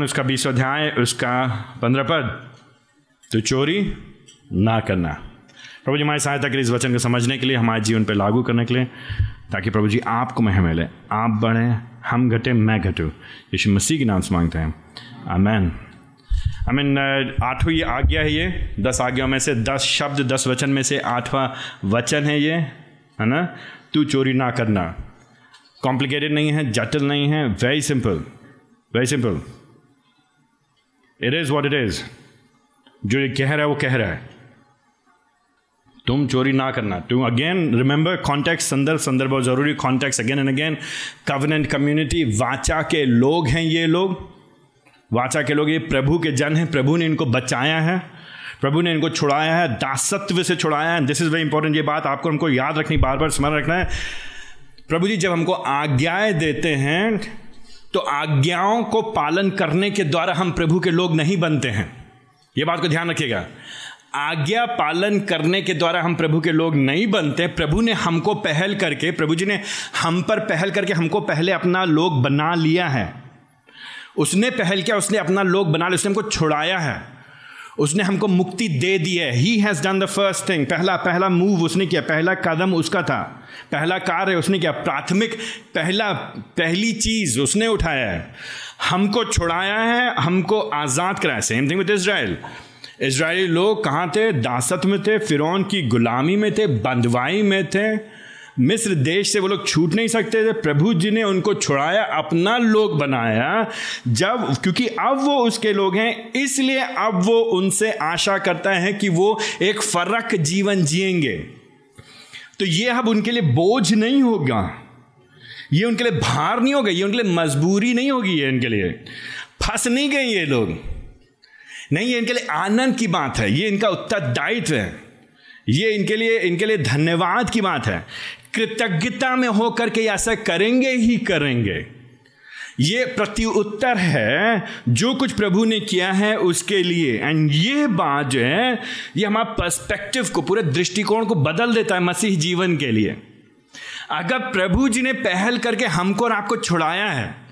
निर्गमन उसका बीस अध्याय, उसका पंद्रह पद। तो चोरी ना करना। प्रभु जी हमारी सहायता करिए इस वचन को समझने के लिए, हमारे जीवन पर लागू करने के लिए, ताकि प्रभु जी आपको मैं मिले। आप बढ़े, हम घटे, मैं घटूँ। यीशु मसीह के नाम से मांगते हैं। आमेन। आई मीन आठवीं ये आज्ञा है ये। दस आज्ञाओं में से दस शब्द, दस वचन में से आठवां वचन है ये, है ना? तू चोरी ना करना। कॉम्प्लिकेटेड नहीं है, जटिल नहीं है very simple very simple it is what it is जो ये कह रहा है, वो कह रहा है। तुम चोरी ना करना। तुम अगेन रिमेंबर कॉन्टेक्ट संदर्भ संदर्भ, बहुत ज़रूरी। Context again and again covenant community वाचा के लोग हैं ये लोग। वाचा के लोग, ये प्रभु के जन हैं। प्रभु ने इनको बचाया है। प्रभु ने इनको छुड़ाया है। दासत्व से छुड़ाया है। दिस इज़ वेरी इंपॉर्टेंट ये बात आपको, हमको याद रखनी बार बार स्मरण रखना है। प्रभु जी, जब हमको आज्ञाएँ देते हैं तो आज्ञाओं को पालन करने के द्वारा हम प्रभु के लोग नहीं बनते हैं। ये बात को ध्यान रखिएगा। आज्ञा पालन करने के द्वारा हम प्रभु के लोग नहीं बनते। प्रभु ने हमको पहल करके, प्रभु जी ने हम पर पहल करके हमको पहले अपना लोग बना लिया है। उसने पहल किया, उसने अपना लोग बना लिया, उसने हमको छुड़ाया है। उसने हमको मुक्ति दे दी है। He has done the first thing पहला पहला मूव उसने किया, पहला कदम उसका था। पहला कार्य उसने किया। प्राथमिक पहला, पहली चीज़ उसने उठाया है। हमको छुड़ाया है, हमको आज़ाद कराया। Same thing with Israel Israeli लोग कहाँ थे? दासत में थे, फिरौन की गुलामी में थे बंदवाई में थे। मिस्र देश से वो लोग छूट नहीं सकते थे। प्रभु जी ने उनको छुड़ाया, अपना लोग बनाया। जब, क्योंकि अब वो उसके लोग हैं, इसलिए अब वो उनसे आशा करता है कि वो एक फ़र्क जीवन जिएँगे। तो ये अब उनके लिए बोझ नहीं होगा। ये उनके लिए भार नहीं होगा, ये उनके लिए मजबूरी नहीं होगी ये इनके लिए। फंस नहीं गए ये लोग। नहीं, ये इनके लिए आनंद की बात है, ये इनका उत्तरदायित्व है। ये इनके लिए इनके लिए धन्यवाद की बात है। कृतज्ञता में होकर के ऐसा करेंगे ही करेंगे। ये प्रति उत्तर है, जो कुछ प्रभु ने किया है उसके लिए। एंड ये बात जो है, ये हमारे पर्सपेक्टिव को, पूरे दृष्टिकोण को बदल देता है मसीह जीवन के लिए। अगर प्रभु जी ने पहल करके हमको और आपको छुड़ाया है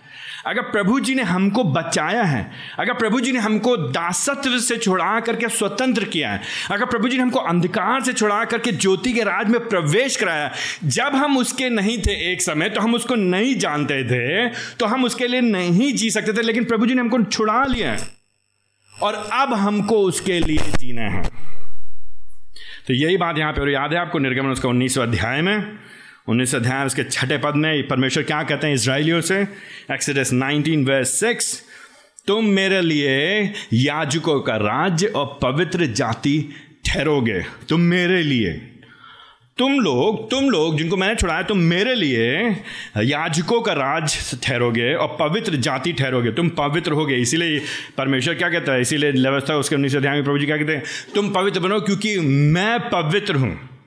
अगर प्रभु जी ने हमको बचाया है, अगर प्रभु जी ने हमको दासत्व से छुड़ा करके स्वतंत्र किया है, अगर प्रभु जी ने हमको अंधकार से छुड़ा करके ज्योति के राज में प्रवेश कराया, जब हम उसके नहीं थे एक समय तो हम उसको नहीं जानते थे तो हम उसके लिए नहीं जी सकते थे, लेकिन प्रभु जी ने हमको छुड़ा लिया है। और अब हमको उसके लिए जीना है। तो यही बात यहाँ पर याद है आपको निर्गमन उसका उन्नीसवें अध्याय में? उन्नीस अध्याय, उसके छठे पद में परमेश्वर क्या कहते हैं इसराइलियों से? एक्सीडस 19 वर्स सिक्स तुम मेरे लिए याजकों का राज्य और पवित्र जाति ठहरोगे। तुम मेरे लिए। तुम लोग तुम लोग जिनको मैंने छुड़ाया, तुम मेरे लिए याजकों का राज ठहरोगे और पवित्र जाति ठहरोगे। तुम पवित्र होगे। इसीलिए परमेश्वर क्या कहता है? इसीलिए व्यवस्था उसके उन्नीस अध्याय में प्रभु जी क्या कहते हैं? तुम पवित्र बनो क्योंकि मैं पवित्र हूँ।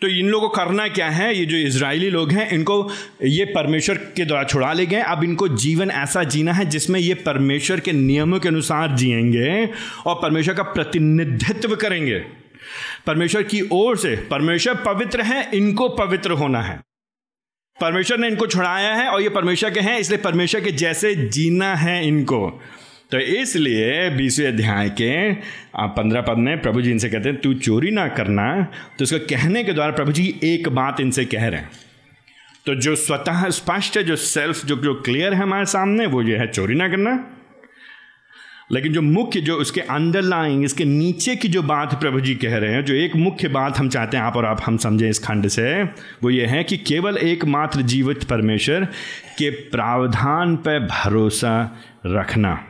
तो इन लोगों को करना क्या है? ये जो इसराइली लोग हैं, इनको ये परमेश्वर के द्वारा छुड़ा ले गए। अब इनको जीवन ऐसा जीना है जिसमें ये परमेश्वर के नियमों के अनुसार जिएँगे और परमेश्वर का प्रतिनिधित्व करेंगे। परमेश्वर की ओर से परमेश्वर पवित्र है, इनको पवित्र होना है। परमेश्वर ने इनको छुड़ाया है और ये परमेश्वर के हैं, इसलिए परमेश्वर के जैसे जीना है इनको। तो इसलिए बीसवें अध्याय के पंद्रह पद में प्रभु जी इनसे कहते हैं, तू चोरी ना करना। तो उसको कहने के द्वारा प्रभु जी एक बात इनसे कह रहे हैं। तो जो स्वतः स्पष्ट है, जो सेल्फ, जो जो क्लियर है हमारे सामने, वो जो है चोरी ना करना। लेकिन जो मुख्य, जो उसके अंडरलाइंग इसके नीचे की जो बात प्रभु जी कह रहे हैं, जो एक मुख्य बात हम चाहते हैं, आप और आप, हम समझें इस खंड से, वो ये है कि केवल एकमात्र जीवित परमेश्वर के प्रावधान पर भरोसा रखना।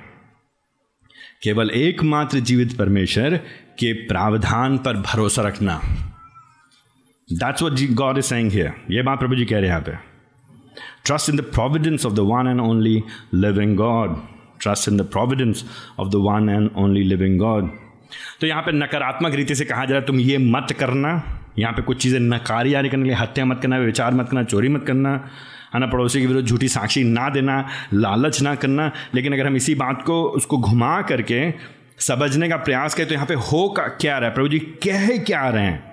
केवल एकमात्र जीवित परमेश्वर के प्रावधान पर भरोसा रखना। दैट्स वॉट जी गॉड इज़ सेइंग हियर ये बात प्रभु जी कह रहे हैं यहाँ पे। Trust in the providence of the one and only living God trust in the providence of the one and only living God तो यहाँ पे नकारात्मक रीति से कहा जा रहा है, तुम ये मत करना। यहाँ पे कुछ चीज़ें नकारी यानी करने के लिए हत्या मत करना विचार मत करना, चोरी मत करना। है ना पड़ोसी के विरुद्ध झूठी साक्षी ना देना, लालच ना करना, लेकिन अगर हम इसी बात को, उसको घुमा करके समझने का प्रयास करें तो यहाँ पे हो का, क्या रहा है? प्रभु जी कह क्या रहे हैं?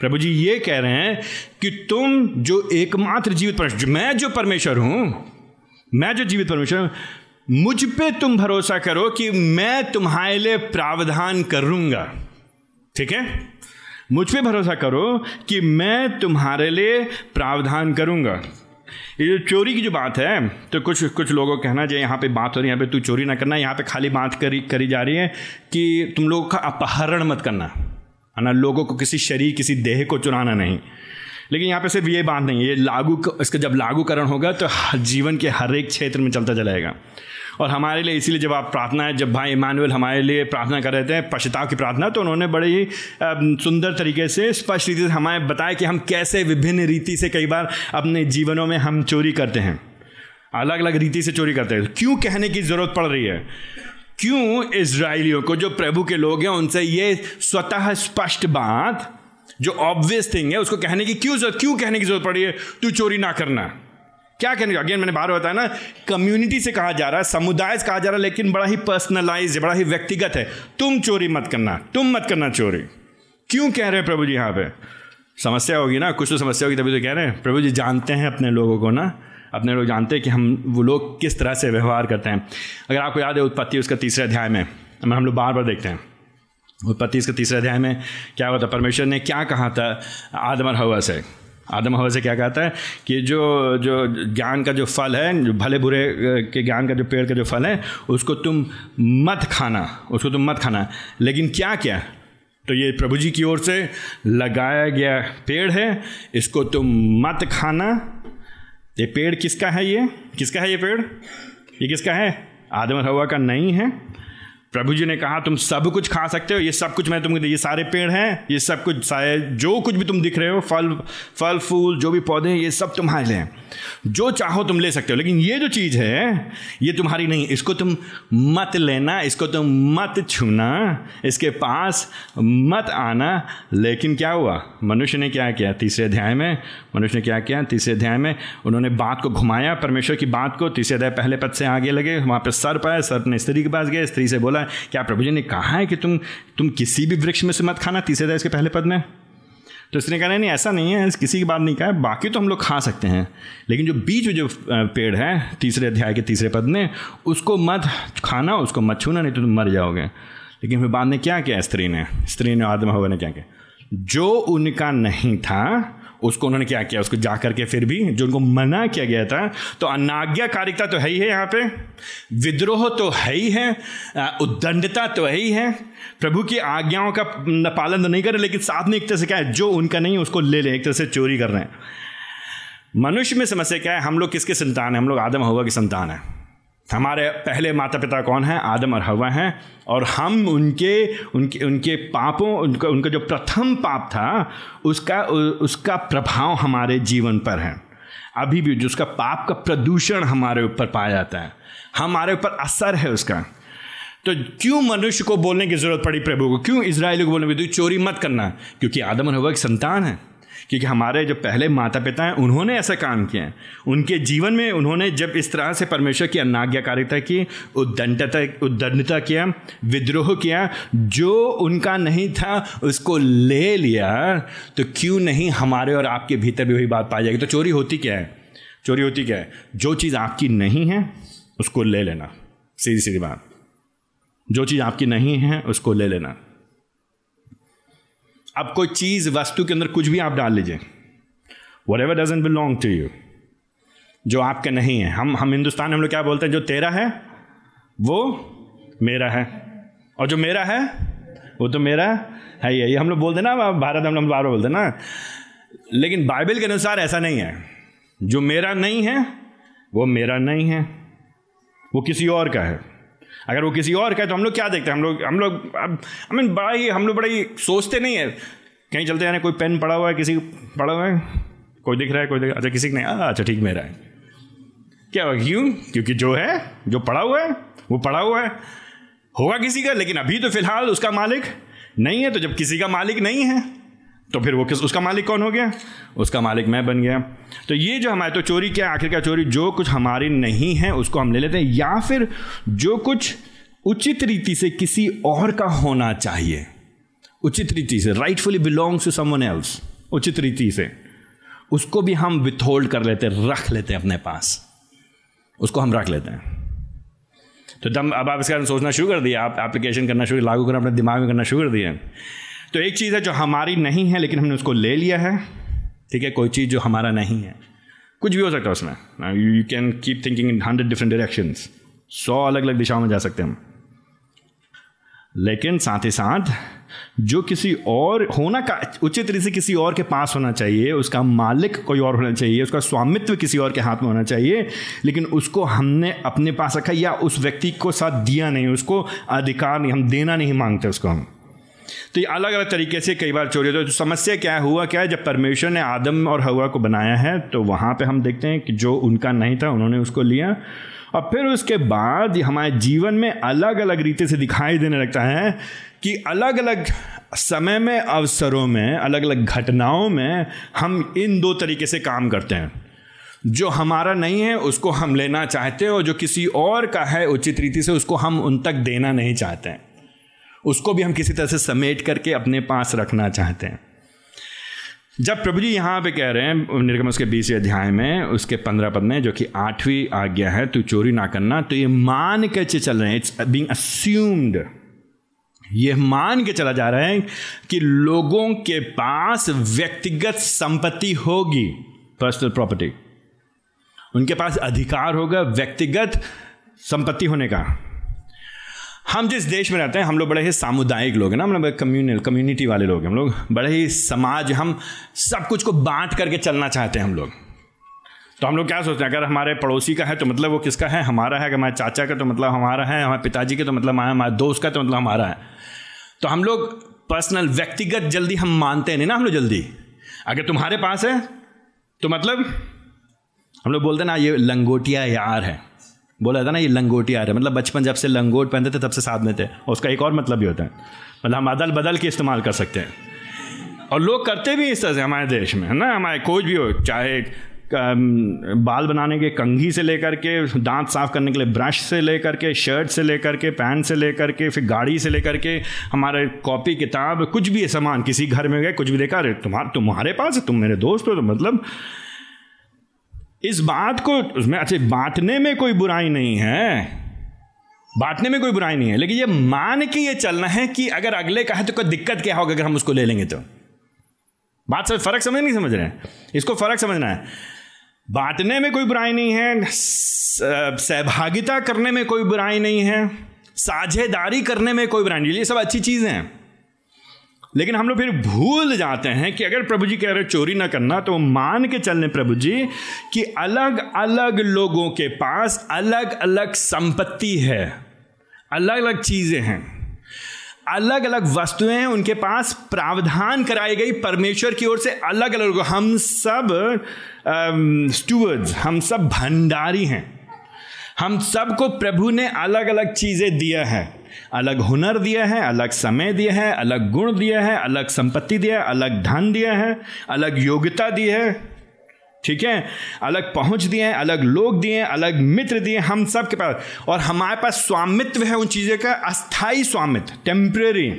प्रभु जी ये कह रहे हैं कि तुम जो एकमात्र जीवित परमेश्वर मैं जो परमेश्वर हूँ, मैं जो जीवित परमेश्वर हूँ, मुझ पे तुम भरोसा करो कि मैं तुम्हारे लिए प्रावधान करूँगा। ठीक है? मुझ पे भरोसा करो कि मैं तुम्हारे लिए प्रावधान करूँगा। ये जो चोरी की जो बात है तो कुछ कुछ लोगों कहना चाहिए यहाँ पे बात हो रही है, यहाँ पे तू चोरी ना करना, यहाँ पे खाली बात करी करी जा रही है कि तुम लोगों का अपहरण मत करना। है ना, लोगों को किसी शरीर, किसी देह को चुराना नहीं। लेकिन यहाँ पे सिर्फ़ ये बात नहीं है, ये लागू इसका जब लागूकरण होगा तो जीवन के हर एक क्षेत्र में चलता चलाएगा और हमारे लिए इसीलिए जब आप प्रार्थना है, जब भाई इमानुअल हमारे लिए प्रार्थना कर रहे थे, पश्चाताप की प्रार्थना तो उन्होंने बड़े ही सुंदर तरीके से, स्पष्ट रीति से हमें बताया कि हम कैसे विभिन्न रीति से कई बार अपने जीवनों में हम चोरी करते हैं। अलग अलग रीति से चोरी करते हैं। क्यों कहने की ज़रूरत पड़ रही है? क्यों इसराइलियों को, जो प्रभु के लोग हैं, उनसे ये स्वतः स्पष्ट बात, जो ऑब्वियस थिंग है, उसको कहने की क्यों क्यों कहने की ज़रूरत पड़ी है? तू चोरी ना करना। क्या कहने अगेन मैंने बार बताया ना कम्युनिटी से कहा जा रहा है, समुदाय से कहा जा रहा है, लेकिन बड़ा ही पर्सनलाइज बड़ा ही व्यक्तिगत है। तुम चोरी मत करना, तुम मत करना चोरी। क्यों कह रहे हैं प्रभु जी यहाँ पे? समस्या होगी ना, कुछ तो समस्या होगी तभी तो कह रहे हैं। प्रभु जी जानते हैं अपने लोगों को ना, अपने लोग जानते हैं कि हम, वो लोग किस तरह से व्यवहार करते हैं। अगर आपको याद है उत्पत्ति उसका तीसरे अध्याय में, हम लोग बार बार देखते हैं। उत्पत्ति इसके तीसरे अध्याय में क्या होता परमेश्वर ने क्या कहा था? आदम और हवा से। आदम हवा से क्या कहता है कि जो जो ज्ञान का जो फल है, जो भले बुरे के ज्ञान का जो पेड़ का जो फल है, उसको तुम मत खाना, उसको तुम मत खाना। लेकिन क्या क्या? तो ये प्रभु जी की ओर से लगाया गया पेड़ है, इसको तुम मत खाना। ये पेड़ किसका है ये? किसका है ये पेड़? ये किसका है? आदम हवा का नहीं है। प्रभु जी ने कहा, तुम सब कुछ खा सकते हो, ये सब कुछ मैं तुमको ये सारे पेड़ हैं, ये सब कुछ, सारे, जो कुछ भी तुम दिख रहे हो, फल फल, फूल, जो भी पौधे हैं, ये सब तुम्हारे लिए जो चाहो तुम ले सकते हो, लेकिन ये जो चीज़ है, ये तुम्हारी नहीं, इसको तुम मत लेना, इसको तुम मत छूना, इसके पास मत आना। लेकिन क्या हुआ? मनुष्य ने क्या किया? तीसरे अध्याय में, मनुष्य ने क्या किया? तीसरे अध्याय में उन्होंने बात को घुमाया, परमेश्वर की बात को, तीसरे अध्याय पहले पद से आगे लगे, वहाँ पर सर पाए सर ने स्त्री के पास गए, स्त्री से बोला क्या प्रभु जी ने कहा है कि तुम तुम किसी भी वृक्ष में से मत खाना, तीसरे अध्याय इसके पहले पद में? तो इसने कहा, नहीं ऐसा नहीं है किसी की बात नहीं कहा है, बाकी तो हम लोग खा सकते हैं। लेकिन जो बीच जो पेड़ है, तीसरे अध्याय के तीसरे पद में, उसको मत खाना, उसको मत छूना, नहीं तो तुम मर जाओगे। लेकिन फिर बाद में क्या किया स्त्री ने? स्त्री ने आदम हवा ने क्या किया? जो उनका नहीं था उसको उन्होंने क्या किया? उसको जा करके फिर भी जो उनको मना किया गया था तो अनाज्ञाकारिकता तो है ही है यहाँ पे। विद्रोह तो है ही है उद्दंडता तो है ही है। प्रभु की आज्ञाओं का पालन तो नहीं कर रहे, लेकिन साथ में एक तरह से क्या है, जो उनका नहीं है उसको ले ले, एक तरह से चोरी कर रहे हैं। मनुष्य में समस्या क्या है, हम लोग किसके संतान हैं? हम लोग आदम हवा की संतान है। हमारे पहले माता पिता कौन हैं? आदम और हवा हैं। और हम उनके उनके उनके पापों, उनका उनका जो प्रथम पाप था, उसका उसका प्रभाव हमारे जीवन पर है। अभी भी जो उसका पाप का प्रदूषण हमारे ऊपर पाया जाता है। हमारे ऊपर असर है उसका। तो क्यों मनुष्य को बोलने की ज़रूरत पड़ी प्रभु को? क्यों इसराइल को बोलने की? चोरी मत करना, क्योंकि आदम और हवा की संतान है। क्योंकि हमारे जो पहले माता पिता हैं, उन्होंने ऐसा काम किया है। उनके जीवन में उन्होंने जब इस तरह से परमेश्वर की अनाज्ञाकारिता की, उद्दंडता उद्दंडता किया, विद्रोह किया, जो उनका नहीं था, उसको ले लिया तो क्यों नहीं हमारे और आपके भीतर भी वही बात पाई जाएगी? तो चोरी होती क्या है? चोरी होती क्या है? जो चीज़ आपकी नहीं है, उसको ले लेना। सीधी सीधी बात। जो चीज़ आपकी नहीं है, उसको ले लेना। अब कोई चीज़ वस्तु के अंदर कुछ भी आप डाल लीजिए। Whatever doesn't belong to you जो आपके नहीं है। हम हम हिंदुस्तान में हम लोग क्या बोलते हैं? जो तेरा है, वो मेरा है। और जो मेरा है, वो तो मेरा है ही ये हम लोग बोलते ना, भारत हम लोग बार बोलते ना। लेकिन बाइबल के अनुसार ऐसा नहीं है। जो मेरा नहीं है, वो मेरा नहीं है। वो किसी और का है। अगर वो किसी और का है तो हम लोग क्या देखते हैं? हम लोग हम लोग आई मीन बड़ा ही, हम लोग बड़ा ही सोचते नहीं है। कहीं चलते हैं कोई पेन पड़ा हुआ है, किसी, पड़ा हुआ है? कोई दिख रहा है, कोई दिख अच्छा किसी नहीं अच्छा ठीक, मेरा है। क्या हुआ, क्यों? क्योंकि जो है, जो पड़ा हुआ है, वो पड़ा हुआ है। होगा किसी का, लेकिन अभी तो फ़िलहाल उसका मालिक नहीं है तो जब किसी का मालिक नहीं है तो फिर वो किस, उसका मालिक कौन हो गया? उसका मालिक मैं बन गया। तो ये जो हमारे तो चोरी क्या आखिर क्या चोरी? जो कुछ हमारी नहीं है, उसको हम ले लेते हैं। या फिर जो कुछ उचित रीति से किसी और का होना चाहिए। उचित रीति से rightfully belongs to someone else उचित रीति से। उसको भी हम विथहोल्ड कर लेते हैं, रख लेते हैं अपने पास। उसको हम रख लेते हैं। तो दम, अब आप इसका सोचना शुरू कर दिया आप एप्लीकेशन करना शुरू, लागू करना, अपने दिमाग में करना शुरू कर दिया तो एक चीज़ है जो हमारी नहीं है, लेकिन हमने उसको ले लिया है। ठीक है, कोई चीज़ जो हमारा नहीं है। कुछ भी हो सकता है उसमें। You can keep thinking in hundred different directions सौ अलग अलग दिशाओं में जा सकते हैं हम। लेकिन साथ ही साथ, जो किसी और, होना का, उचित रीति से किसी और के पास होना चाहिए, उसका मालिक कोई और होना चाहिए, उसका स्वामित्व किसी और के हाथ में होना चाहिए, लेकिन उसको हमने अपने पास रखा या उस व्यक्ति को साथ दिया नहीं, उसको अधिकार नहीं, हम देना नहीं मांगते उसको हम। तो ये अलग अलग तरीके से कई बार चोरी होती है। तो समस्या क्या हुआ, क्या है? जब परमेश्वर ने आदम और हवा को बनाया है तो वहाँ पे हम देखते हैं कि जो उनका नहीं था, उन्होंने उसको लिया। और फिर उसके बाद हमारे जीवन में अलग अलग रीति से दिखाई देने लगता है कि अलग अलग समय में, अवसरों में, अलग अलग घटनाओं में हम इन दो तरीके से काम करते हैं। जो हमारा नहीं है, उसको हम लेना चाहते हैं, और जो किसी और का है, उचित रीति से उसको हम उन तक देना नहीं चाहते हैं। उसको भी हम किसी तरह से समेट करके अपने पास रखना चाहते हैं। जब प्रभु जी यहाँ पे कह रहे हैं निर्गम उसके बीसवें अध्याय में, उसके पंद्रह पद में, जो कि आठवीं आज्ञा है, तू चोरी ना करना तो ये मान के चल रहे हैं। इट्स बीइंग अस्यूम्ड ये मान के चला जा रहा है कि लोगों के पास व्यक्तिगत संपत्ति होगी पर्सनल प्रॉपर्टी उनके पास अधिकार होगा व्यक्तिगत संपत्ति होने का। हम जिस देश में रहते हैं, हम लोग बड़े ही सामुदायिक लोग हैं ना, हम लोग कम्युनल कम्युनिटी वाले लोग हैं हम लोग। बड़े ही समाज, हम सब कुछ को बांट करके चलना चाहते हैं हम लोग। तो हम लोग क्या सोचते हैं, अगर हमारे पड़ोसी का है तो मतलब वो किसका है? हमारा है, अगर हमारे चाचा का तो मतलब हमारा है, हमारे पिताजी का तो मतलब हमारे दोस्त का तो मतलब हमारा है। तो हम लोग पर्सनल व्यक्तिगत जल्दी हम मानते नहीं ना हम लोग जल्दी। अगर तुम्हारे पास है तो मतलब हम लोग बोलते हैं ना, ये लंगोटिया यार है। बोला था ना, ये लंगोटी आ रहा है। मतलब बचपन जब से लंगोट पहनते थे, तब से साथ में थे। और उसका एक और मतलब भी होता है। मतलब हम अदल बदल के इस्तेमाल कर सकते हैं। और लोग करते भी इस तरह से हमारे देश में, है ना? हमारे कोई भी हो, चाहे बाल बनाने के कंघी से लेकर के, दांत साफ़ करने के लिए ब्रश से लेकर के, शर्ट से लेकर के, पैंट से लेकर के, फिर गाड़ी से लेकर के, हमारे कॉपी, किताब, कुछ भी सामान किसी घर में गए, कुछ भी देखा, अरे, तुम्हारे तुम्हारे पास है, तुम मेरे दोस्त हो तो मतलब इस बात को, उसमें अच्छे, बांटने में कोई बुराई नहीं है। बांटने में कोई बुराई नहीं है। लेकिन ये मान के ये चलना है कि अगर अगले का है तो कोई दिक्कत क्या होगा अगर हम उसको ले लेंगे तो? बात से फ़र्क समझ, नहीं समझ रहे हैं? इसको फ़र्क समझना है। बांटने में कोई बुराई नहीं है सहभागिता करने में कोई बुराई नहीं है, साझेदारी करने में कोई बुराई नहीं ये सब अच्छी चीज़ें हैं। लेकिन हम लोग फिर भूल जाते हैं कि अगर प्रभु जी कह रहे चोरी ना करना तो मान के चलने प्रभु जी कि अलग अलग लोगों के पास अलग अलग संपत्ति है, अलग अलग चीज़ें हैं, अलग अलग वस्तुएँ हैं, उनके पास प्रावधान कराई गई परमेश्वर की ओर से अलग अलग हम सब स्टूवर्ड्स हम सब भंडारी हैं, हम सबको प्रभु ने अलग अलग चीज़ें दिया है। अलग हुनर दिया है, अलग समय दिया है, अलग गुण दिया है, अलग संपत्ति दिया है, अलग धन दिया है, अलग योग्यता दी है। ठीक है? अलग पहुँच दिए हैं, अलग लोग दिए हैं, अलग मित्र दिए हम सब के पास। और हमारे पास स्वामित्व है उन चीज़ों का अस्थाई स्वामित्व टेम्परेरी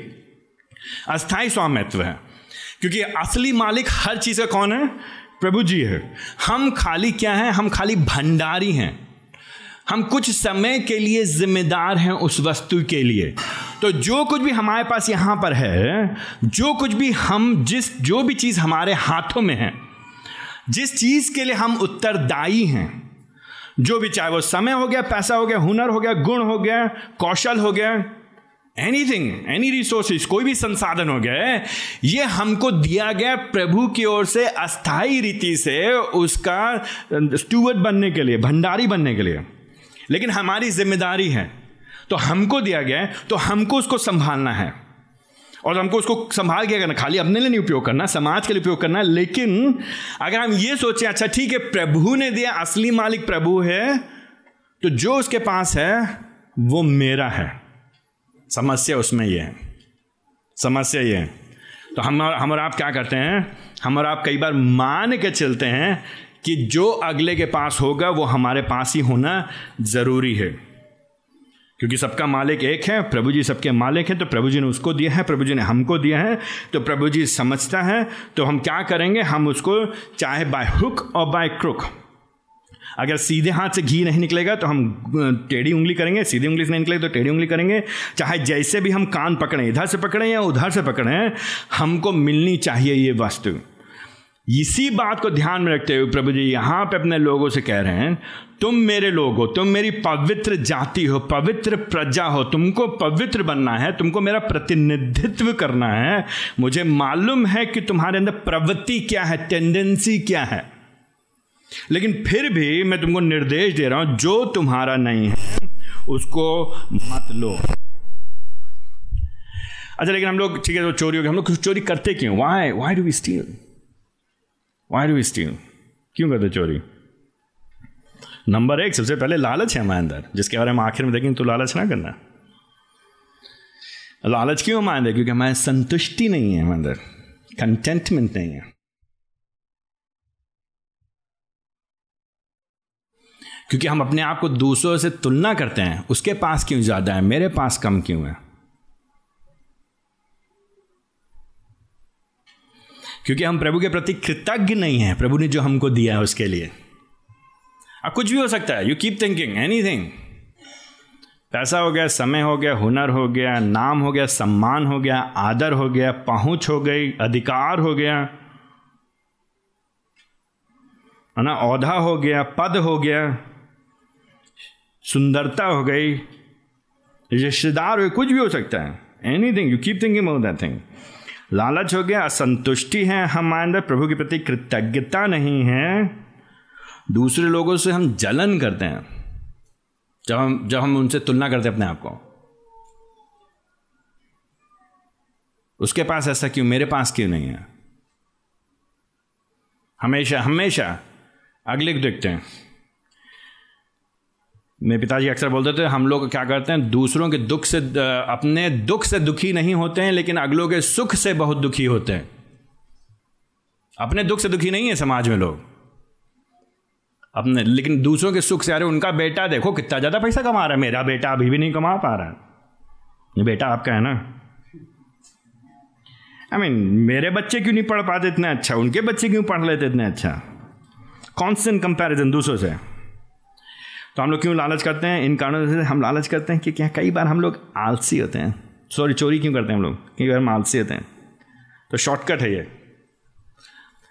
अस्थाई स्वामित्व है। क्योंकि असली मालिक हर चीज़ का कौन है? प्रभु जी है। हम खाली क्या है? हम खाली भंडारी हैं। हम कुछ समय के लिए जिम्मेदार हैं उस वस्तु के लिए। तो जो कुछ भी हमारे पास यहाँ पर है, जो कुछ भी हम जिस, जो भी चीज़ हमारे हाथों में है, जिस चीज़ के लिए हम उत्तरदायी हैं, जो भी चाहे वो समय हो गया, पैसा हो गया, हुनर हो गया, गुण हो गया, कौशल हो गया एनीथिंग एनी रिसोर्सेज कोई भी संसाधन हो गया, ये हमको दिया गया प्रभु की ओर से अस्थाई रीति से उसका स्टूवर्ड बनने के लिए, भंडारी बनने के लिए। लेकिन हमारी ज़िम्मेदारी है। तो हमको दिया गया है तो हमको उसको संभालना है। और हमको उसको संभाल के करना खाली अपने लिए नहीं उपयोग करना, समाज के लिए उपयोग करना, लेकिन अगर हम ये सोचें अच्छा ठीक है, प्रभु ने दिया, असली मालिक प्रभु है तो जो उसके पास है, वो मेरा है। समस्या उसमें ये है। समस्या ये है। तो हम हम और आप क्या करते हैं? हम और आप कई बार मान के चलते हैं कि जो अगले के पास होगा, वो हमारे पास ही होना ज़रूरी है। क्योंकि सबका मालिक एक है, प्रभु जी सबके मालिक हैं तो प्रभु जी ने उसको दिया है, प्रभु जी ने हमको दिया है तो प्रभु जी समझता है तो हम क्या करेंगे? हम उसको चाहे बाय हुक और बाय क्रुक अगर सीधे हाथ से घी नहीं निकलेगा तो हम टेढ़ी उंगली करेंगे, सीधी उंगली से नहीं निकलेगा तो टेढ़ी उंगली करेंगे। चाहे जैसे भी हम कान पकड़ें, इधर से पकड़ें या उधर से पकड़ें, हमको मिलनी चाहिए ये वस्तु। इसी बात को ध्यान में रखते हुए प्रभु जी यहाँ पे अपने लोगों से कह रहे हैं, तुम मेरे लोग हो, तुम मेरी पवित्र जाति हो, पवित्र प्रजा हो, तुमको पवित्र बनना है, तुमको मेरा प्रतिनिधित्व करना है। मुझे मालूम है कि तुम्हारे अंदर प्रवृत्ति क्या है टेंडेंसी क्या है। लेकिन फिर भी मैं तुमको निर्देश दे रहा हूँ, जो तुम्हारा नहीं है, उसको मत लो। अच्छा लेकिन हम लोग, ठीक है तो चोरी हो गई हम लोग चोरी करते क्यों? Why why do we steal why do steal क्यों करते चोरी? नंबर एक, सबसे पहले लालच है हमारे अंदर, जिसके बारे में आखिर में देखेंगे तो लालच ना करना। लालच क्यों हमारे अंदर? क्योंकि हमारे संतुष्टि नहीं है, हमारे अंदर कंटेंटमेंट नहीं है। क्योंकि हम अपने आप को दूसरों से तुलना करते हैं, उसके पास क्यों ज़्यादा है, मेरे पास कम क्यों है? क्योंकि हम प्रभु के प्रति कृतज्ञ नहीं हैं। प्रभु ने जो हमको दिया है उसके लिए। अब कुछ भी हो सकता है। यू कीप थिंकिंग एनीथिंग पैसा हो गया, समय हो गया, हुनर हो गया, नाम हो गया, सम्मान हो गया, आदर हो गया, पहुँच हो गई, अधिकार हो गया। है ना? औधा हो गया, पद हो गया, सुंदरता हो गई, रिश्तेदार हो कुछ भी हो सकता है। Anything you keep thinking about that thing लालच हो गया, असंतुष्टि है हमारे अंदर, प्रभु के प्रति कृतज्ञता नहीं है। दूसरे लोगों से हम जलन करते हैं, जब हम जब हम उनसे तुलना करते हैं अपने आप को। उसके पास ऐसा क्यों, मेरे पास क्यों नहीं है? हमेशा हमेशा अगले को देखते हैं। मेरे पिताजी अक्सर बोलते थे हम लोग क्या करते हैं दूसरों के दुख से अपने दुख से दुखी नहीं होते हैं लेकिन अगलों के सुख से बहुत दुखी होते हैं। अपने दुख से दुखी नहीं है समाज में लोग। अपने लेकिन दूसरों के सुख से अरे उनका बेटा देखो कितना ज़्यादा पैसा कमा रहा है मेरा बेटा अभी भी नहीं कमा पा रहा है। ये बेटा आपका है ना? आई I मीन mean, मेरे बच्चे क्यों नहीं पढ़ पाते इतना अच्छा? उनके बच्चे क्यों पढ़ लेते इतने अच्छा? कॉन्स्टेंट कंपैरिजन दूसरों से। तो हम लोग क्यों लालच करते हैं? इन कारणों से हम लालच करते हैं कि क्या कई बार हम लोग आलसी होते हैं। सॉरी चोरी क्यों करते हैं हम लोग? बार हम आलसी होते हैं। तो शॉर्टकट है ये।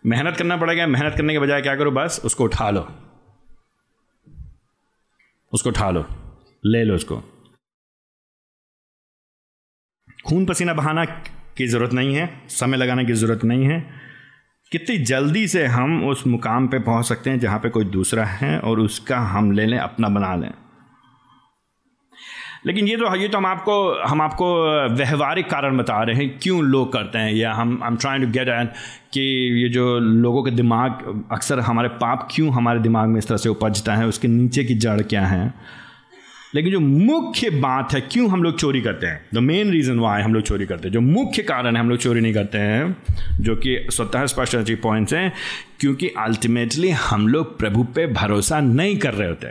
मेहनत करना पड़ेगा, मेहनत करने के बजाय क्या करो बस? उसको उठा लो। उसको उठा लो। ले लो उसको। खून पसीना बहाना की ज़रूरत नहीं है, समय लगाने की ज़रूरत नहीं है। कितनी जल्दी से हम उस मुकाम पे पहुँच सकते हैं जहाँ पे कोई दूसरा है और उसका हम ले लें, अपना बना लें। लेकिन ये तो ये तो हम आपको हम आपको व्यवहारिक कारण बता रहे हैं, क्यों लोग करते हैं, या हम I am trying to get an कि ये जो लोगों के दिमाग, अक्सर हमारे पाप क्यों हमारे दिमाग में इस तरह से उपजता है, उसके नीचे की जड़ क्या है? लेकिन जो मुख्य बात है, क्यों हम लोग चोरी करते हैं? द मेन रीजन वाई हम लोग चोरी करते हैं, जो मुख्य कारण है, हम लोग चोरी नहीं करते हैं, जो कि स्वतः स्पष्ट पॉइंट्स हैं, क्योंकि अल्टीमेटली हम लोग प्रभु पे भरोसा नहीं कर रहे होते।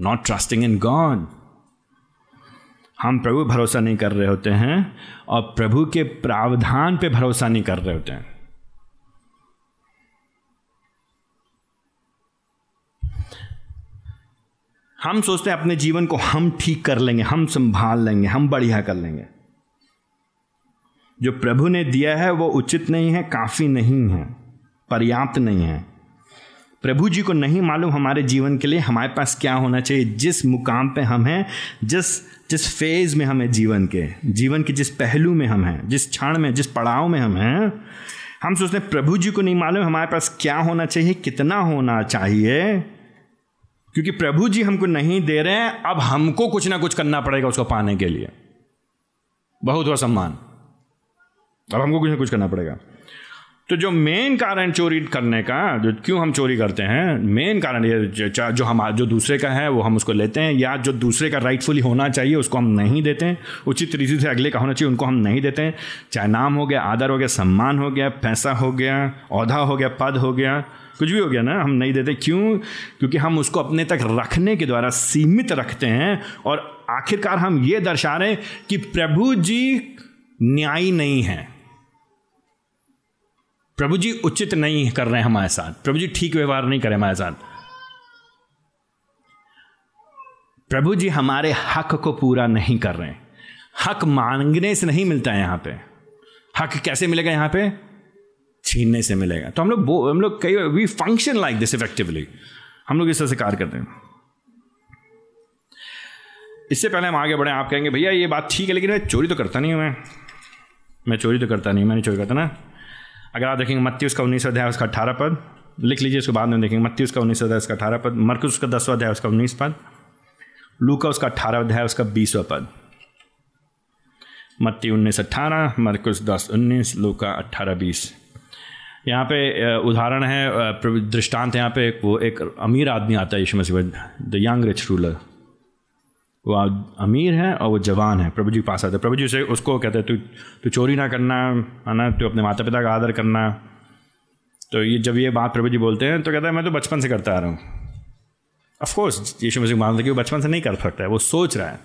नॉट ट्रस्टिंग इन गॉड हम प्रभु भरोसा नहीं कर रहे होते हैं, और प्रभु के प्रावधान पे भरोसा नहीं कर रहे होते हैं। हम सोचते हैं अपने जीवन को हम ठीक कर लेंगे, हम संभाल लेंगे, हम बढ़िया कर लेंगे। जो प्रभु ने दिया है, वो उचित नहीं है, काफ़ी नहीं है, पर्याप्त नहीं है। प्रभु जी को नहीं मालूम हमारे जीवन के लिए हमारे पास क्या होना चाहिए, जिस मुकाम पे हम हैं, जिस जिस फ़ेज़ में हम हैं जीवन के जीवन के जिस पहलू में हम हैं, जिस क्षण में, जिस पड़ाव में हम हैं, हम सोचते हैं प्रभु जी को नहीं मालूम हमारे पास क्या होना चाहिए, कितना होना चाहिए। क्योंकि प्रभु जी हमको नहीं दे रहे हैं, अब हमको कुछ ना कुछ करना पड़ेगा उसको पाने के लिए। बहुत हुआ सम्मान। अब हमको कुछ ना कुछ करना पड़ेगा। तो जो मेन कारण चोरी करने का, जो क्यों हम चोरी करते हैं, मेन कारण ये जो हम, जो दूसरे का है, वो हम उसको लेते हैं, या जो दूसरे का राइटफुली होना चाहिए, उसको हम नहीं देते हैं। उचित तरीके से अगले का होना चाहिए, उनको हम नहीं देते हैं। चाहे नाम हो गया, आदर हो गया, सम्मान हो गया, पैसा हो गया, औधा हो गया, पद हो गया कुछ भी हो गया ना, हम नहीं देते। क्यों? क्योंकि हम उसको अपने तक रखने के द्वारा सीमित रखते हैं और आखिरकार हम ये दर्शा रहे हैं कि प्रभु जी न्यायी नहीं है। प्रभु जी उचित नहीं कर रहे हैं हमारे साथ। प्रभु जी ठीक व्यवहार नहीं कर रहे हमारे साथ। प्रभु जी हमारे हक को पूरा नहीं कर रहे हैं। हक मांगने से नहीं मिलता है यहाँ पे। हक कैसे मिलेगा यहाँ पे? छीनने से मिलेगा। तो हम लोग हम लोग कई we function like this effectively हम लोग इस तरह से कार्य करते हैं। इससे पहले हम आगे बढ़े, आप कहेंगे, भैया, ये बात ठीक है, लेकिन मैं चोरी तो करता नहीं हूँ, मैं। मैं चोरी तो करता नहीं मैंने चोरी करता ना। अगर आप देखेंगे मत्ती उसका उन्नीस अध्याय, उसका अठारह पद, लिख लीजिए, उसके बाद में देखेंगे मत्ती उसका उन्नीस अध्याय, उसका अठारह पद, मरकुस उसका दसवा अध्याय, उसका उन्नीस पद लू का उसका अठारह अध्याय, उसका बीसवा पद। मत्ती उन्नीस अट्ठारह मरकुस दस उन्नीस लू का अट्ठारह बीस। यहाँ पे उदाहरण है दृष्टांत यहाँ पे एक, वो एक अमीर आदमी आता है, Yeshu Masih the young rich ruler वो अमीर है और वो जवान है, प्रभु जी पास आते प्रभु जी से उसको कहते हैं, तू तू चोरी ना करना, है ना? तू अपने माता पिता का आदर करना। तो ये, जब ये बात प्रभु जी बोलते हैं तो कहता है, मैं तो बचपन से करता आ रहा हूँ। अफकोर्स यीशु मसीह मानते कि वो बचपन से नहीं कर सकता है, वो सोच रहा है।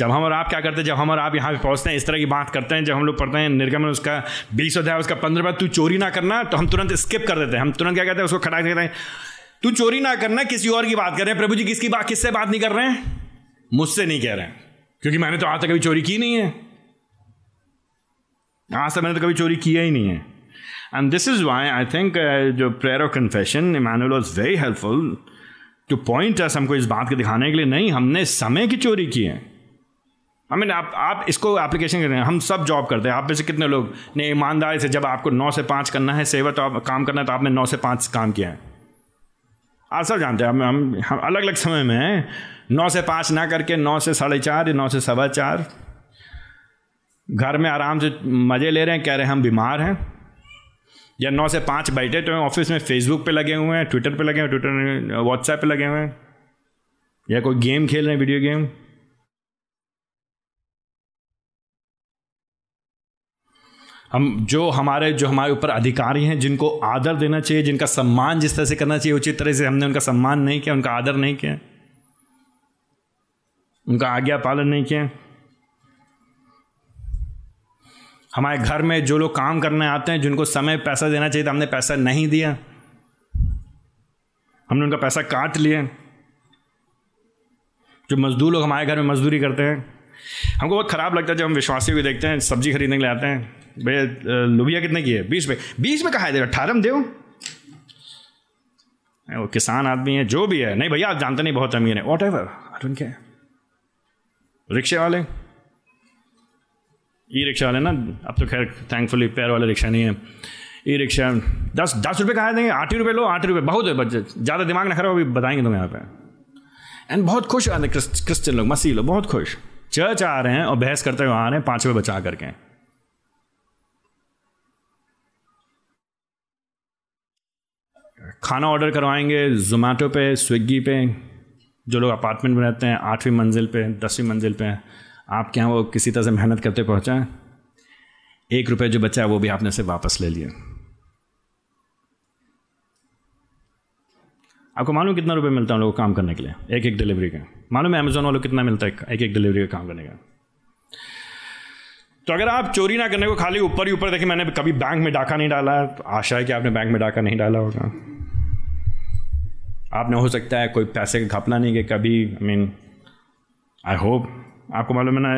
जब हम और आप क्या करते हैं? जब हम और आप यहाँ पे पहुँचते हैं, इस तरह की बात करते हैं, जब हम लोग पढ़ते हैं, निर्गमन उसका बीस अध्याय, उसका पंद्रह तू चोरी ना करना तो हम तुरंत स्किप कर देते हैं। हम तुरंत क्या कहते हैं? उसको खड़ा कहते हैं। तू चोरी ना करना, किसी और की बात कर रहे हैं। प्रभु जी किसकी बात, किससे बात नहीं कर रहे हैं? मुझसे नहीं कह रहे हैं। क्योंकि मैंने तो आज तक कभी चोरी की नहीं है। आज तक मैंने तो कभी चोरी किया ही नहीं है। And this is why I think जो prayer of confession Emmanuel was very helpful to point हमको इस बात को दिखाने के लिए, नहीं, हमने समय की चोरी की है। आई मीन आप आप इसको एप्लीकेशन कर रहे हैं हम सब जॉब करते हैं। आप में से कितने लोग? ने ईमानदारी से जब आपको नौ से पाँच करना है सेवा तो आप काम करना है तो आपने नौ से पाँच काम किया है। आप सब जानते हैं हम हम, हम अलग अलग समय में नौ से पाँच ना करके नौ से साढ़े चार या नौ से सवा चार। घर में आराम से मज़े ले रहे हैं कह रहे हैं हम बीमार हैं। या नौ से पाँच बैठे तो ऑफ़िस में फेसबुक पे लगे हुए हैं ट्विटर पे लगे हुए हैं ट्विटर व्हाट्सएप पे लगे हुए हैं। या कोई गेम खेल रहे हैं वीडियो गेम हम जो हमारे जो हमारे ऊपर अधिकारी हैं, जिनको आदर देना चाहिए, जिनका सम्मान जिस तरह से करना चाहिए, उचित तरह से हमने उनका सम्मान नहीं किया, उनका आदर नहीं किया, उनका आज्ञा पालन नहीं किया। हमारे घर में जो लोग काम करने आते हैं, जिनको समय पैसा देना चाहिए तो हमने पैसा नहीं दिया। हमने उनका पैसा काट लिया। जो मजदूर लोग हमारे घर में मजदूरी करते हैं हमको बहुत ख़राब लगता है जब हम विश्वासी को देखते हैं, सब्ज़ी खरीदने के लिए आते हैं। भैया लुबिया कितने की है? बीस में बीस में कहा है? अठारह में दो वो किसान आदमी है, जो भी है। नहीं भैया, आप जानते नहीं, बहुत अमीर है। वॉट एवर क्या रिक्शे वाले? ई रिक्शा वाले ना, अब तो खैर थैंकफुली पैर वाले रिक्शा नहीं है। ई रिक्शा दस दस रुपये कहा देंगे? आठ ही रुपये लो, आठ रुपये बहुत है, बच्चे, ज़्यादा दिमाग ना खराब, अभी बताएँगे तुम्हें यहाँ पे। एंड बहुत खुश आते क्रिश्चियन लोग, मसीह लोग, बहुत खुश। चर्च आ रहे हैं और बहस करते हुए आ रहे हैं, पाँच रुपये बचा करके। खाना ऑर्डर करवाएँगे जोमेटो पे स्विगी पे, जो लोग अपार्टमेंट में रहते हैं, आठवीं मंजिल पे, दसवीं मंजिल पे, आपके यहाँ वो किसी तरह से मेहनत करते पहुँचा, एक रुपये जो बचा है वो भी आपने से वापस ले लिए। आपको मालूम कितना रुपये मिलता है लोगों को काम करने के लिए एक एक डिलीवरी का? मालूम है अमेजोन वालों कितना मिलता है एक एक डिलीवरी का काम करने का? तो अगर आप चोरी ना करने को खाली ऊपर ही ऊपर, देखिए मैंने कभी बैंक में डाका नहीं डाला। तो आशा है कि आपने बैंक में डाका नहीं डाला होगा। आपने, हो सकता है, कोई पैसे का घपला नहीं कि कभी। आई मीन आई होप आपको मालूम है ना,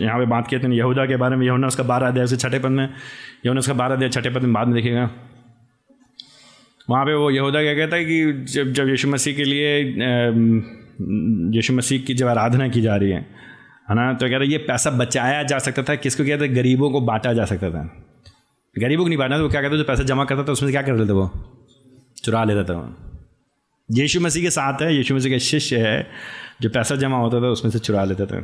यहाँ पे बात किए थे यहूदा के बारे में। यहूना उसका बारह अध्याय से छठे पद में। यहूना उसका बारह अध्याय छठे पद में बाद में देखिएगा। वहाँ पे वो यहूदा क्या कहता है कि जब जब यीशु मसीह के लिए यीशु मसीह की जब आराधना की जा रही है है ना? तो कह रहे, ये पैसा बचाया जा सकता था। किसको कहते हैं? गरीबों को बांटा जा सकता था। गरीबों को नहीं बांटा तो क्या कहते जो पैसा जमा करता था, उसमें क्या कर लेते वो? चुरा लेता था वो। यीशु मसीह के साथ है, यीशु मसीह के शिष्य है, जो पैसा जमा होता था, उसमें से चुरा लेते थे।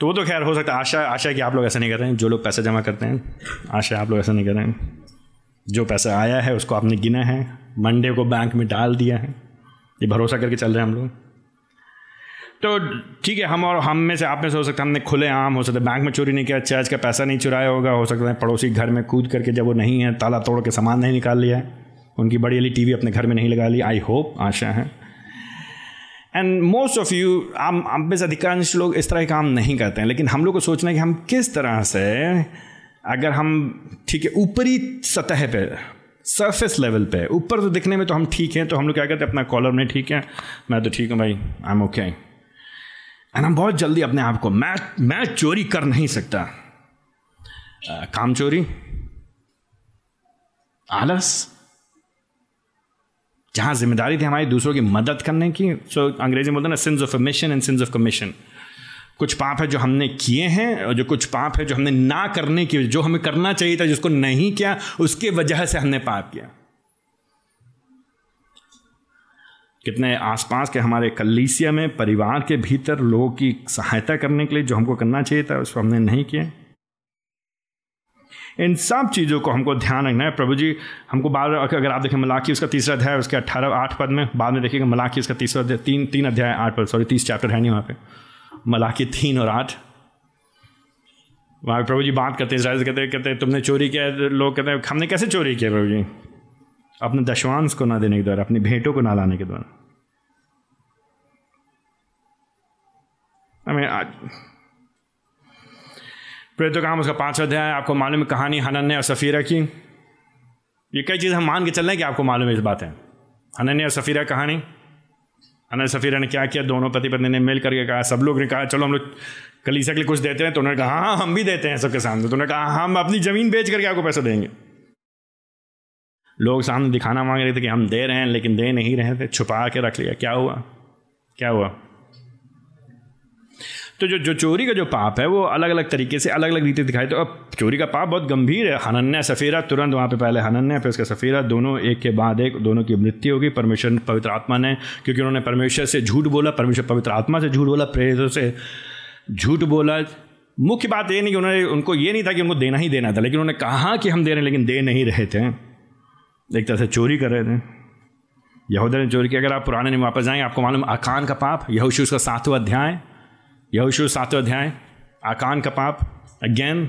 तो वो तो खैर हो सकता है आशा आशा कि आप लोग ऐसा नहीं कर रहे हैं। जो लोग पैसा जमा करते हैं, आशा आप लोग ऐसा नहीं कर रहे हैं। जो पैसा आया है, उसको आपने गिना है। मंडे को बैंक में डाल दिया है। ये भरोसा करके चल रहे हैं हम लोग। तो ठीक है, हम और हम में से आप में से हो सकता है हमने खुले आम, हो सकता है बैंक में चोरी नहीं किया चर्च का पैसा नहीं चुराया होगा, हो सकता है पड़ोसी घर में कूद करके जब वो नहीं है, ताला तोड़ के सामान नहीं निकाल लिया है, उनकी बड़ी वाली टीवी अपने घर में नहीं लगा ली आई होप आशा है। एंड मोस्ट ऑफ़ यू आम आप में से अधिकांश लोग इस तरह के काम नहीं करते हैं, लेकिन हम लोग को सोचना है कि हम किस तरह से, अगर हम, ठीक है, ऊपरी सतह पे सरफेस लेवल पे। ऊपर तो दिखने में तो हम ठीक हैं तो हम लोग क्या कहते हैं अपना कॉलर में ठीक है। मैं तो ठीक हूँ भाई आई एम ओके एंड हम बहुत जल्दी अपने आप को मैं मैं चोरी कर नहीं सकता। आ, काम चोरी? आलस? जहाँ ज़िम्मेदारी थी हमारी दूसरों की मदद करने की सो so, अंग्रेज़ी में बोलते ना sins of omission and sins of commission कुछ पाप है जो हमने किए हैं और जो कुछ पाप है जो हमने ना करने की, जो हमें करना चाहिए था, जिसको नहीं किया, उसके वजह से हमने पाप किया। कितने आसपास के हमारे कलीसिया में, परिवार के भीतर लोगों की सहायता करने के लिए जो हमको करना चाहिए था, उसको हमने नहीं किया। इन सब चीज़ों को हमको ध्यान रखना है। प्रभु जी, हमको बार अगर आप देखें मलाकी उसका तीसरा अध्याय, उसके अट्ठारह आठ पद में, बाद में देखिएगा मलाकी उसका तीसरा अध्याय, तीन तीन अध्याय आठ पद सॉरी तीस चैप्टर है नहीं वहाँ पे। मलाकी तीन और आठ। वहाँ प्रभु जी बात करते हैं इसराइल कहते कहते तुमने चोरी किया है। लोग कहते हैं, हमने कैसे चोरी किया प्रभु जी अपने दशवांश को ना देने के द्वारा, अपनी भेंटों को ना लाने के द्वारा। हमें आज प्रेतो काम उसका पाँच अध्याय आपको मालूम है कहानी हनन्या और सफ़ीरा की। ये कई चीज़ हम मान के चल रहे हैं कि आपको मालूम है इस बात है। हनन्या और सफ़ीरा कहानी। हनन सफ़ीरा ने क्या किया? दोनों पति पत्नी ने मिल करके कहा, सब लोग ने कहा, चलो हम लोग कलीसा के लिए कुछ देते हैं। तो उन्होंने कहा हाँ हम भी देते हैं सबके सामने। तो उन्होंने कहा हम अपनी ज़मीन बेच करके आपको पैसा देंगे। लोग सामने दिखाना मांग रहे थे कि हम दे रहे हैं, लेकिन दे नहीं रहे थे। छुपा के रख लिया। क्या हुआ? क्या हुआ? तो जो जो चोरी का जो पाप है, वो अलग अलग तरीके से अलग अलग रीति दिखाई तो अब चोरी का पाप बहुत गंभीर है। हनन्या, सफ़ीरा, तुरंत वहाँ पे पहले हनन्या, फिर उसका सफ़ीरा, दोनों एक के बाद एक, दोनों की मृत्यु होगी। परमेश्वर पवित्र आत्मा ने, क्योंकि उन्होंने परमेश्वर से झूठ बोला, परमेश्वर पवित्र आत्मा से झूठ बोला, प्रेरितों से झूठ बोला। मुख्य बात ये नहीं कि उन्होंने, उनको ये नहीं था कि उनको देना ही देना था, लेकिन उन्होंने कहा कि हम दे रहे हैं, लेकिन दे नहीं रहे थे। एक तरह से चोरी कर रहे थे। यहूदा ने चोरी किया अगर आप पुराने में वापस जाएँगे आपको मालूम अकान का पाप, यहोशू उसका सातवा अध्याय। यहोशू सातवें अध्याय, आकान का पाप। अगेन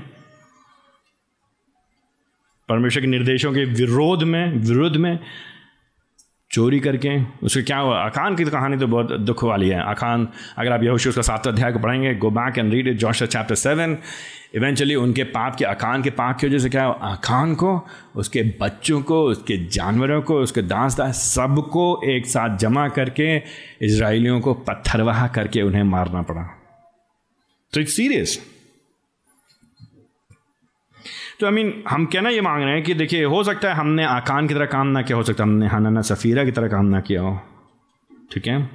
परमेश्वर के निर्देशों के विरोध में, विरुद्ध में चोरी करके, उसके क्या हुआ? आकान की तो कहानी तो बहुत दुख वाली है। आकान, अगर आप यहोशू उसका सातवें अध्याय को पढ़ेंगे go back and read it Joshua chapter seven eventually उनके पाप के, आकान के पाप की वजह से क्या हुआ? आकान को, उसके बच्चों को, उसके जानवरों को, उसके दास दास सबको एक साथ जमा करके इसराइलियों को पत्थरवाह करके उन्हें मारना पड़ा। तो इट्स सीरियस तो आई मीन हम कहना ये मांग रहे हैं कि देखिए, हो सकता है हमने आकान की तरह काम ना किया, हो सकता है हमने हनाना सफ़ीरा की तरह काम ना किया हो। ठीक है?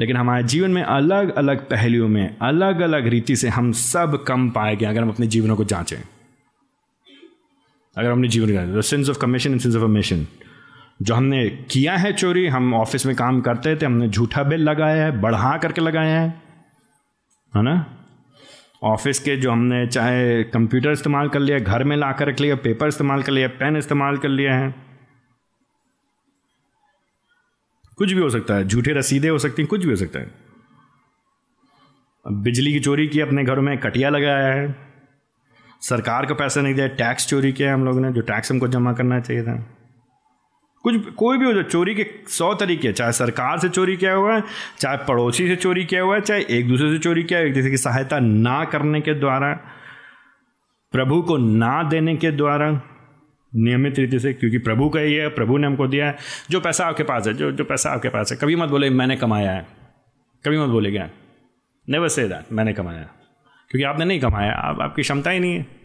लेकिन हमारे जीवन में अलग अलग पहलुओं में, अलग अलग रीति से हम सब कम पाए गए अगर हम अपने जीवनों को जांचें। अगर हमने जीवन sins of commission and sins of mission जो हमने किया है चोरी, हम ऑफ़िस में काम करते थे, हमने झूठा बिल लगाया है, बढ़ा करके लगाया है। है ना? ऑफ़िस के जो हमने चाहे कंप्यूटर इस्तेमाल कर लिया, घर में ला कर रख लिया, पेपर इस्तेमाल कर लिया, पेन इस्तेमाल कर लिया है। कुछ भी हो सकता है, झूठे रसीदे हो सकती हैं, कुछ भी हो सकता है। बिजली की चोरी की अपने घरों में कटिया लगाया है। सरकार को पैसा नहीं दिया, टैक्स चोरी किया हम लोगों ने, जो टैक्स हमको जमा करना चाहिए था। कुछ कोई भी हो जाए चोरी के सौ तरीके चाहे सरकार से चोरी किया हुआ है, चाहे पड़ोसी से चोरी किया हुआ है, चाहे एक दूसरे से चोरी किया है, एक दूसरे की सहायता ना करने के द्वारा, प्रभु को ना देने के द्वारा नियमित रीति से, क्योंकि प्रभु का ही है, प्रभु ने हमको दिया है। जो पैसा आपके पास है, जो जो पैसा आपके पास है, कभी मत बोले, मैंने कमाया है। कभी मत बोलेगा नेवर से दैट मैंने कमाया क्योंकि आपने नहीं कमाया, आप, आपकी क्षमता ही नहीं है।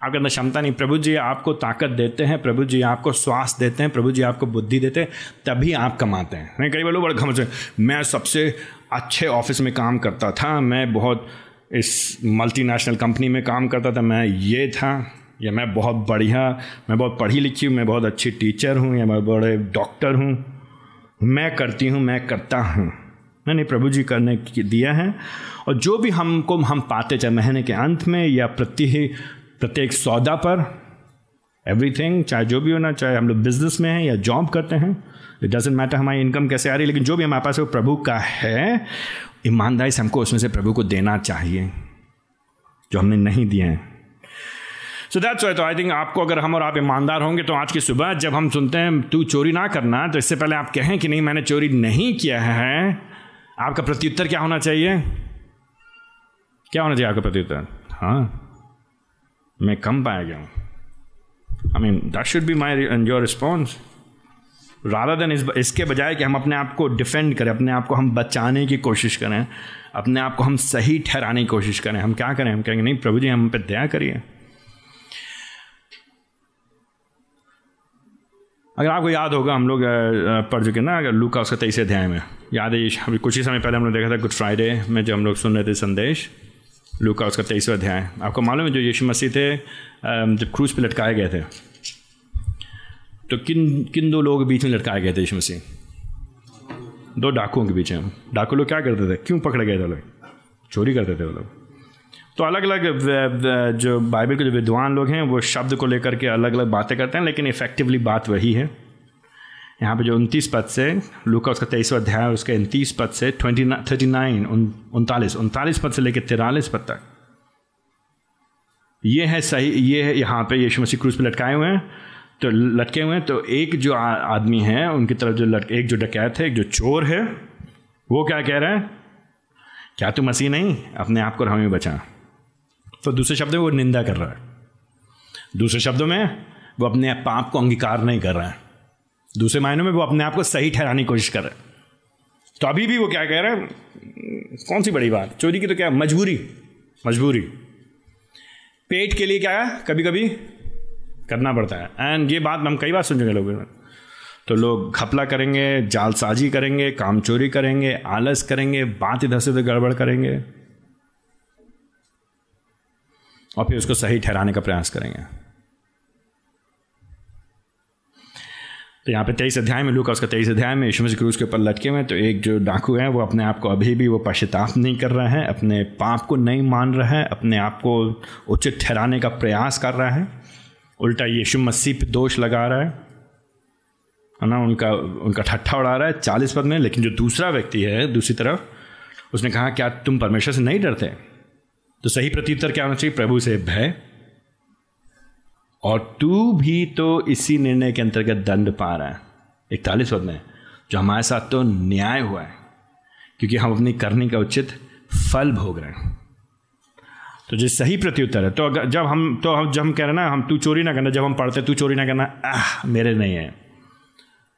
आपके अंदर क्षमता नहीं। प्रभु जी आपको ताकत देते हैं, प्रभु जी आपको स्वास्थ्य देते हैं, प्रभु जी आपको बुद्धि देते हैं, तभी आप कमाते हैं। नहीं, कई बार लोग बड़े घमसे मैं सबसे अच्छे ऑफ़िस में काम करता था, मैं बहुत इस मल्टीनेशनल कंपनी में काम करता था, मैं ये था, या मैं बहुत बढ़िया, मैं बहुत पढ़ी लिखी हूँ, मैं बहुत अच्छी टीचर हूँ, या मैं बड़े डॉक्टर हूँ, मैं करती हूँ, मैं करता हूँ। नहीं प्रभु जी करने दिया है, और जो भी हमको हम पाते चाहे महीने के अंत में या प्रति प्रत्येक सौदा पर एवरीथिंग चाहे जो भी होना, चाहे हम लोग बिज़नेस में हैं या जॉब करते हैं इट डजेंट मैटर हमारी इनकम कैसे आ रही है, लेकिन जो भी हमारे पास है वो प्रभु का है। ईमानदारी से हमको उसमें से प्रभु को देना चाहिए, जो हमने नहीं दिए हैं। सो दैट्स वाई तो आई थिंक आपको अगर हम और आप ईमानदार होंगे तो आज की सुबह जब हम सुनते हैं, तू चोरी ना करना तो इससे पहले आप कहें कि नहीं, मैंने चोरी नहीं किया है। आपका प्रत्युत्तर क्या होना चाहिए? क्या होना चाहिए आपका प्रत्युत्तर? हाँ। मैं कम पाया गया हूँ। I mean that should be my your response rather than इस, इसके बजाय कि हम अपने आप को डिफेंड करें, अपने आप को हम बचाने की कोशिश करें, अपने आप को हम सही ठहराने की कोशिश करें, हम क्या करें? हम कहेंगे, नहीं, प्रभु जी, हम पे दया करिए। अगर आपको याद होगा, हम लोग पढ़ चुके ना, अगर लू का उसका तेईस अध्याय में। याद है अभी कुछ ही समय पहले हमने देखा था, गुड फ्राइडे में जो हम लोग सुन रहे थे संदेश। लू का उसका तेईसवा अध्याय आपको मालूम है जो यीशु मसीह थे जब क्रूज पे लटकाए गए थे? तो किन किन दो लोगों के बीच में लटकाए गए थे यीशु मसीह? दो डाकुओं के बीच में। डाकू लोग क्या करते थे? क्यों पकड़े गए थे लोग? चोरी करते थे वो लोग। तो अलग अलग जो बाइबल के जो विद्वान लोग हैं, वो शब्द को लेकर के अलग अलग बातें करते हैं, लेकिन इफेक्टिवली बात वही है। यहाँ पे जो उनतीस पद से, लूका उसका तेईसवा अध्याय उसके उनतीस पद से ट्वेंटी थर्टी नाइन उनतालीस उनतालीस पद से लेकर तिरालीस पद तक। ये है सही, ये है यहाँ पे यीशु मसीह क्रूज पे लटकाए हुए हैं तो लटके हुए हैं तो एक जो आदमी है, उनकी तरफ़ जो लटके एक जो डकैत है, एक जो चोर है, वो क्या कह रहा है? क्या तू मसीह नहीं? अपने आप को हमें बचा। तो दूसरे शब्द में वो निंदा कर रहा है। दूसरे शब्दों में वो अपने पाप को अंगीकार नहीं कर रहा है। दूसरे मायनों में वो अपने आप को सही ठहराने की कोशिश कर रहे है। तो अभी भी वो क्या कह रहे हैं, कौन सी बड़ी बात? चोरी की तो क्या मजबूरी? मजबूरी। पेट के लिए क्या है? कभी कभी करना पड़ता है। एंड ये बात हम कई बार सुन चुके लोगों तो लोग घपला करेंगे, जालसाजी करेंगे, काम चोरी करेंगे, आलस करेंगे, बात इधर से उधर गड़बड़ करेंगे। और फिर उसको सही ठहराने का प्रयास करेंगे। तो यहाँ पे तेईस अध्याय में, लूका उसका तेईस अध्याय में, यीशु मसीह क्रूज के ऊपर लटके हुए तो एक जो डाकू है, वो अपने आप को अभी भी वो पश्चाताप नहीं कर रहा है, अपने पाप को नहीं मान रहा है, अपने आप को उचित ठहराने का प्रयास कर रहा है। उल्टा यीशु मसीह पे दोष लगा रहा है है ना? उनका उनका ठट्ठा उड़ा रहा है चालीस पद में, लेकिन जो दूसरा व्यक्ति है, दूसरी तरफ़, उसने कहा, क्या तुम परमेश्वर से नहीं डरते? तो सही प्रत्युत्तर क्या होना चाहिए? प्रभु से भय। और तू भी तो इसी निर्णय के अंतर्गत दंड पा रहा है। इकतालीस पद में, जो हमारे साथ तो न्याय हुआ है, क्योंकि हम अपनी करने का उचित फल भोग रहे हैं। तो जो सही प्रत्युत्तर है तो अगर जब हम तो हम, जब हम कह रहे ना, हम तू चोरी ना करना, जब हम पढ़ते तू चोरी ना करना, आह, मेरे नहीं है।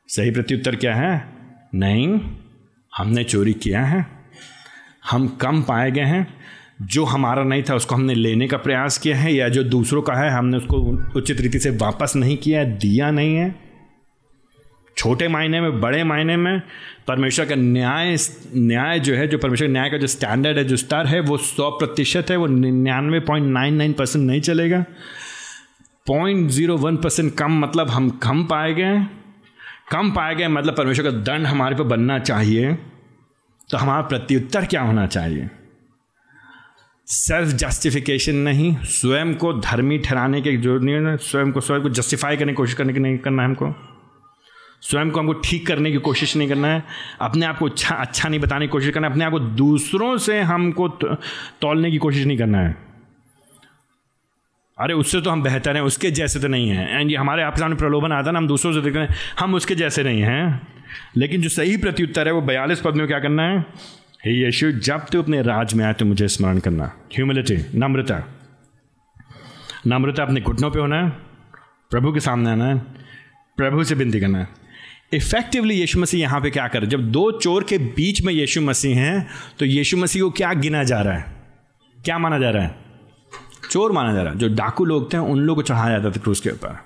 सही प्रत्युत्तर क्या है? नहीं, हमने चोरी किया है, हम कम पाए गए हैं जो हमारा नहीं था, उसको हमने लेने का प्रयास किया है, या जो दूसरों का है, हमने उसको उचित रीति से वापस नहीं किया दिया नहीं है? छोटे मायने में, बड़े मायने में, परमेश्वर का न्याय न्याय जो है, जो परमेश्वर न्याय का जो स्टैंडर्ड है, जो स्तर है, वो सौ प्रतिशत है, वो निन्यानवे पॉइंट नाइन नाइन परसेंट नहीं चलेगा। पॉइंट ज़ीरो वन परसेंट कम मतलब हम कम पाए गए कम पाए गए मतलब परमेश्वर का दंड हमारे पर बनना चाहिए। तो हमारा प्रत्युत्तर क्या होना चाहिए? सेल्फ जस्टिफिकेशन नहीं, स्वयं को धर्मी ठहराने के जो नहीं स्वयं को स्वयं को जस्टिफाई करने की कोशिश करने की नहीं करना है हमको। स्वयं को हमको ठीक करने की कोशिश नहीं करना है, अपने आप को अच्छा अच्छा नहीं बताने की कोशिश करना है, अपने आप को दूसरों से हमको तोलने की कोशिश नहीं करना है। अरे उससे तो हम बेहतर हैं, उसके जैसे तो नहीं हैं। एंड ये हमारे आपके सामने प्रलोभन आता है ना, हम दूसरों से देख रहे हैं, हम उसके जैसे नहीं हैं। लेकिन जो सही प्रत्युत्तर है, वो बयालीस पद में क्या करना है? हे यीशु, जब तू अपने राज में आए तो मुझे स्मरण करना। ह्यूमिलिटी नम्रता। नम्रता अपने घुटनों पे होना है, प्रभु के सामने आना है, प्रभु से विनती करना है। इफेक्टिवली यीशु मसीह यहाँ पे क्या कर रहे जब दो चोर के बीच में यीशु मसीह हैं तो यीशु मसीह को क्या गिना जा रहा है? क्या माना जा रहा है? चोर माना जा रहा है। जो डाकू लोग थे, उन लोगों को चढ़ाया जाता था क्रूज के ऊपर।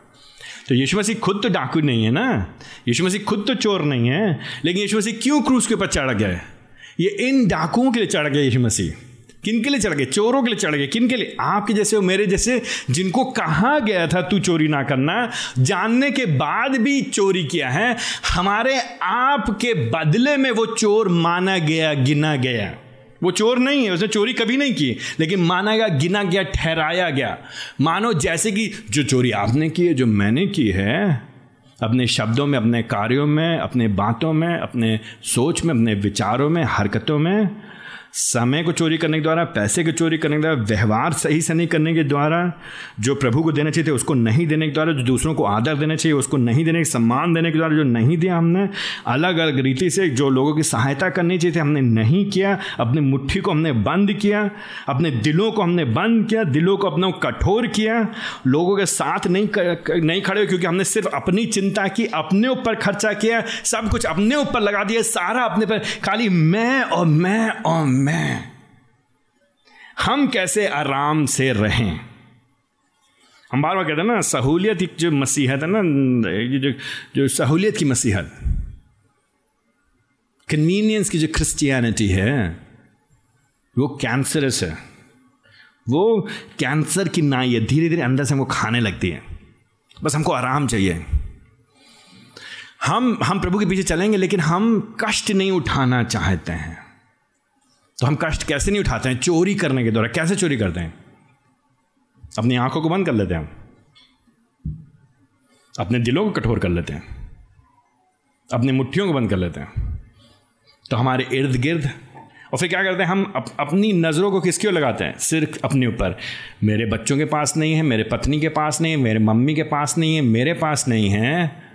तो यीशु मसीह खुद तो डाकू नहीं है ना? यीशु मसीह खुद तो चोर नहीं है, लेकिन यीशु मसीह क्यों क्रूज के ऊपर चढ़ गए? ये इन डाकुओं के लिए चढ़ गए यीशु मसीह। किन के लिए चढ़ गए चोरों के लिए चढ़ गए किन के लिए? आपके जैसे हो मेरे जैसे, जिनको कहा गया था, तू चोरी ना करना। जानने के बाद भी चोरी किया है। हमारे आप के बदले में वो चोर माना गया, गिना गया। वो चोर नहीं है, उसने चोरी कभी नहीं की, लेकिन माना गया, गिना गया, ठहराया गया। मानो जैसे कि, जो चोरी आपने की है, जो मैंने की है अपने शब्दों में, अपने कार्यों में, अपने बातों में, अपने सोच में, अपने विचारों में, हरकतों में समय को चोरी करने के द्वारा पैसे को चोरी करने के द्वारा व्यवहार सही से नहीं करने के द्वारा जो प्रभु को देना चाहिए थे उसको नहीं देने के द्वारा जो दूसरों को आदर देना चाहिए उसको नहीं देने के सम्मान देने के द्वारा जो नहीं दिया हमने अलग अलग रीति से जो लोगों की सहायता करनी चाहिए थी हमने नहीं किया अपनी मुट्ठी को हमने बंद किया अपने दिलों को हमने बंद किया दिलों को अपने कठोर किया लोगों के साथ नहीं कर, नहीं खड़े क्योंकि हमने सिर्फ़ अपनी चिंता की अपने ऊपर खर्चा किया सब कुछ अपने ऊपर लगा दिया सारा अपने पर खाली मैं और मैं और मैं हम कैसे आराम से रहें? हम बार बार कहते हैं ना, सहूलियत जो मसीहत है ना जो जो सहूलियत की मसीहत। कन्वीनियंस की जो क्रिश्चियनिटी है, वो कैंसरस है। वो कैंसर की नाई है धीरे धीरे अंदर से हमको खाने लगती है। बस हमको आराम चाहिए। हम हम प्रभु के पीछे चलेंगे, लेकिन हम कष्ट नहीं उठाना चाहते हैं। तो हम कष्ट कैसे नहीं उठाते हैं? चोरी करने के द्वारा कैसे चोरी करते हैं? अपनी आँखों को बंद कर लेते हैं अपने दिलों को कठोर कर लेते हैं। अपनी मुट्ठियों को बंद कर लेते हैं। तो हमारे इर्द गिर्द और फिर क्या करते हैं? हम अप, अपनी नज़रों को किसके लगाते हैं? सिर्फ़ अपने ऊपर। मेरे बच्चों के पास नहीं है मेरे पत्नी के पास नहीं है मेरे मम्मी के पास नहीं है मेरे पास नहीं है।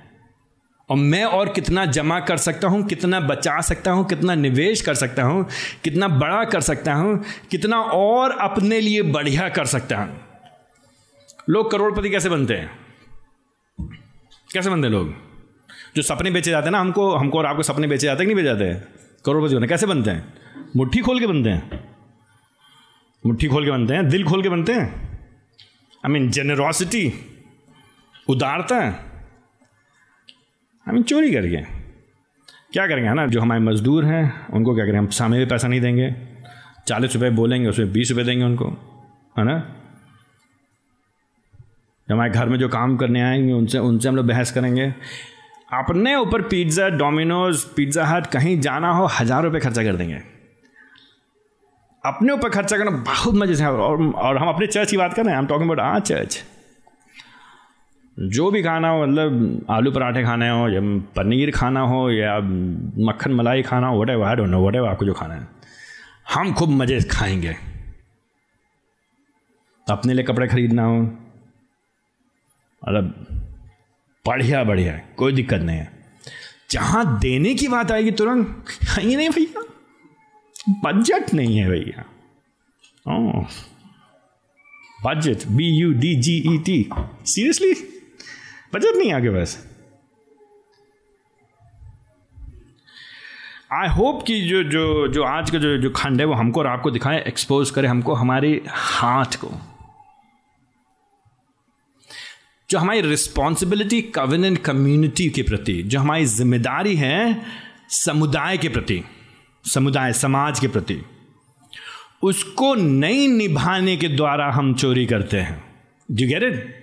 और मैं और कितना जमा कर सकता हूँ, कितना बचा सकता हूँ, कितना निवेश कर सकता हूँ, कितना बड़ा कर सकता हूँ, कितना और अपने लिए बढ़िया कर सकता हूँ। लोग करोड़पति कैसे बनते हैं? कैसे बनते हैं लोग? जो सपने बेचे जाते हैं ना, हमको हमको और आपको सपने बेचे जाते हैं कि नहीं बेचे जाते हैं? करोड़पति बनते कैसे बनते हैं? मुट्ठी खोल के बनते हैं। मुट्ठी खोल के बनते हैं, दिल खोल के बनते हैं। आई मीन जेनरॉसिटी उदारता है हम चोरी करके क्या करेंगे है ना? जो हमारे मज़दूर हैं उनको क्या करें? हम सामने भी पैसा नहीं देंगे। चालीस रुपये बोलेंगे उसमें बीस रुपये देंगे उनको है ना? हमारे घर में जो काम करने आएँगे उनसे उनसे हम लोग बहस करेंगे। अपने ऊपर पिज़्ज़ा डोमिनोज पिज़्ज़ा हट कहीं जाना हो हज़ार रुपये खर्चा कर देंगे। अपने ऊपर खर्चा करना बहुत मज़े से और, और हम अपने चर्च की बात कर रहे हैं। हम टॉकिंग अबाउट आ चर्च जो भी खाना हो मतलब आलू पराठे खाने हो, या पनीर खाना हो, या मक्खन मलाई खाना हो whatever I don't know whatever आपको जो खाना है। हम खूब मज़े खाएँगे। अपने लिए कपड़े खरीदना हो मतलब बढ़िया बढ़िया कोई दिक्कत नहीं है। जहाँ देने की बात आएगी तुरंत ये नहीं भैया? बजट नहीं है भैया। Budget B U D G E T seriously budget नहीं आगे बस। आई होप कि जो जो जो आज का जो जो खंड है वो हमको और आपको दिखाए एक्सपोज करे हमको हमारे हाथ को। जो हमारी रिस्पॉन्सिबिलिटी कविनेंट कम्युनिटी के प्रति, जो हमारी ज़िम्मेदारी है समुदाय के प्रति, समुदाय, समाज के प्रति, उसको नहीं निभाने के द्वारा हम चोरी करते हैं। जी गेट इट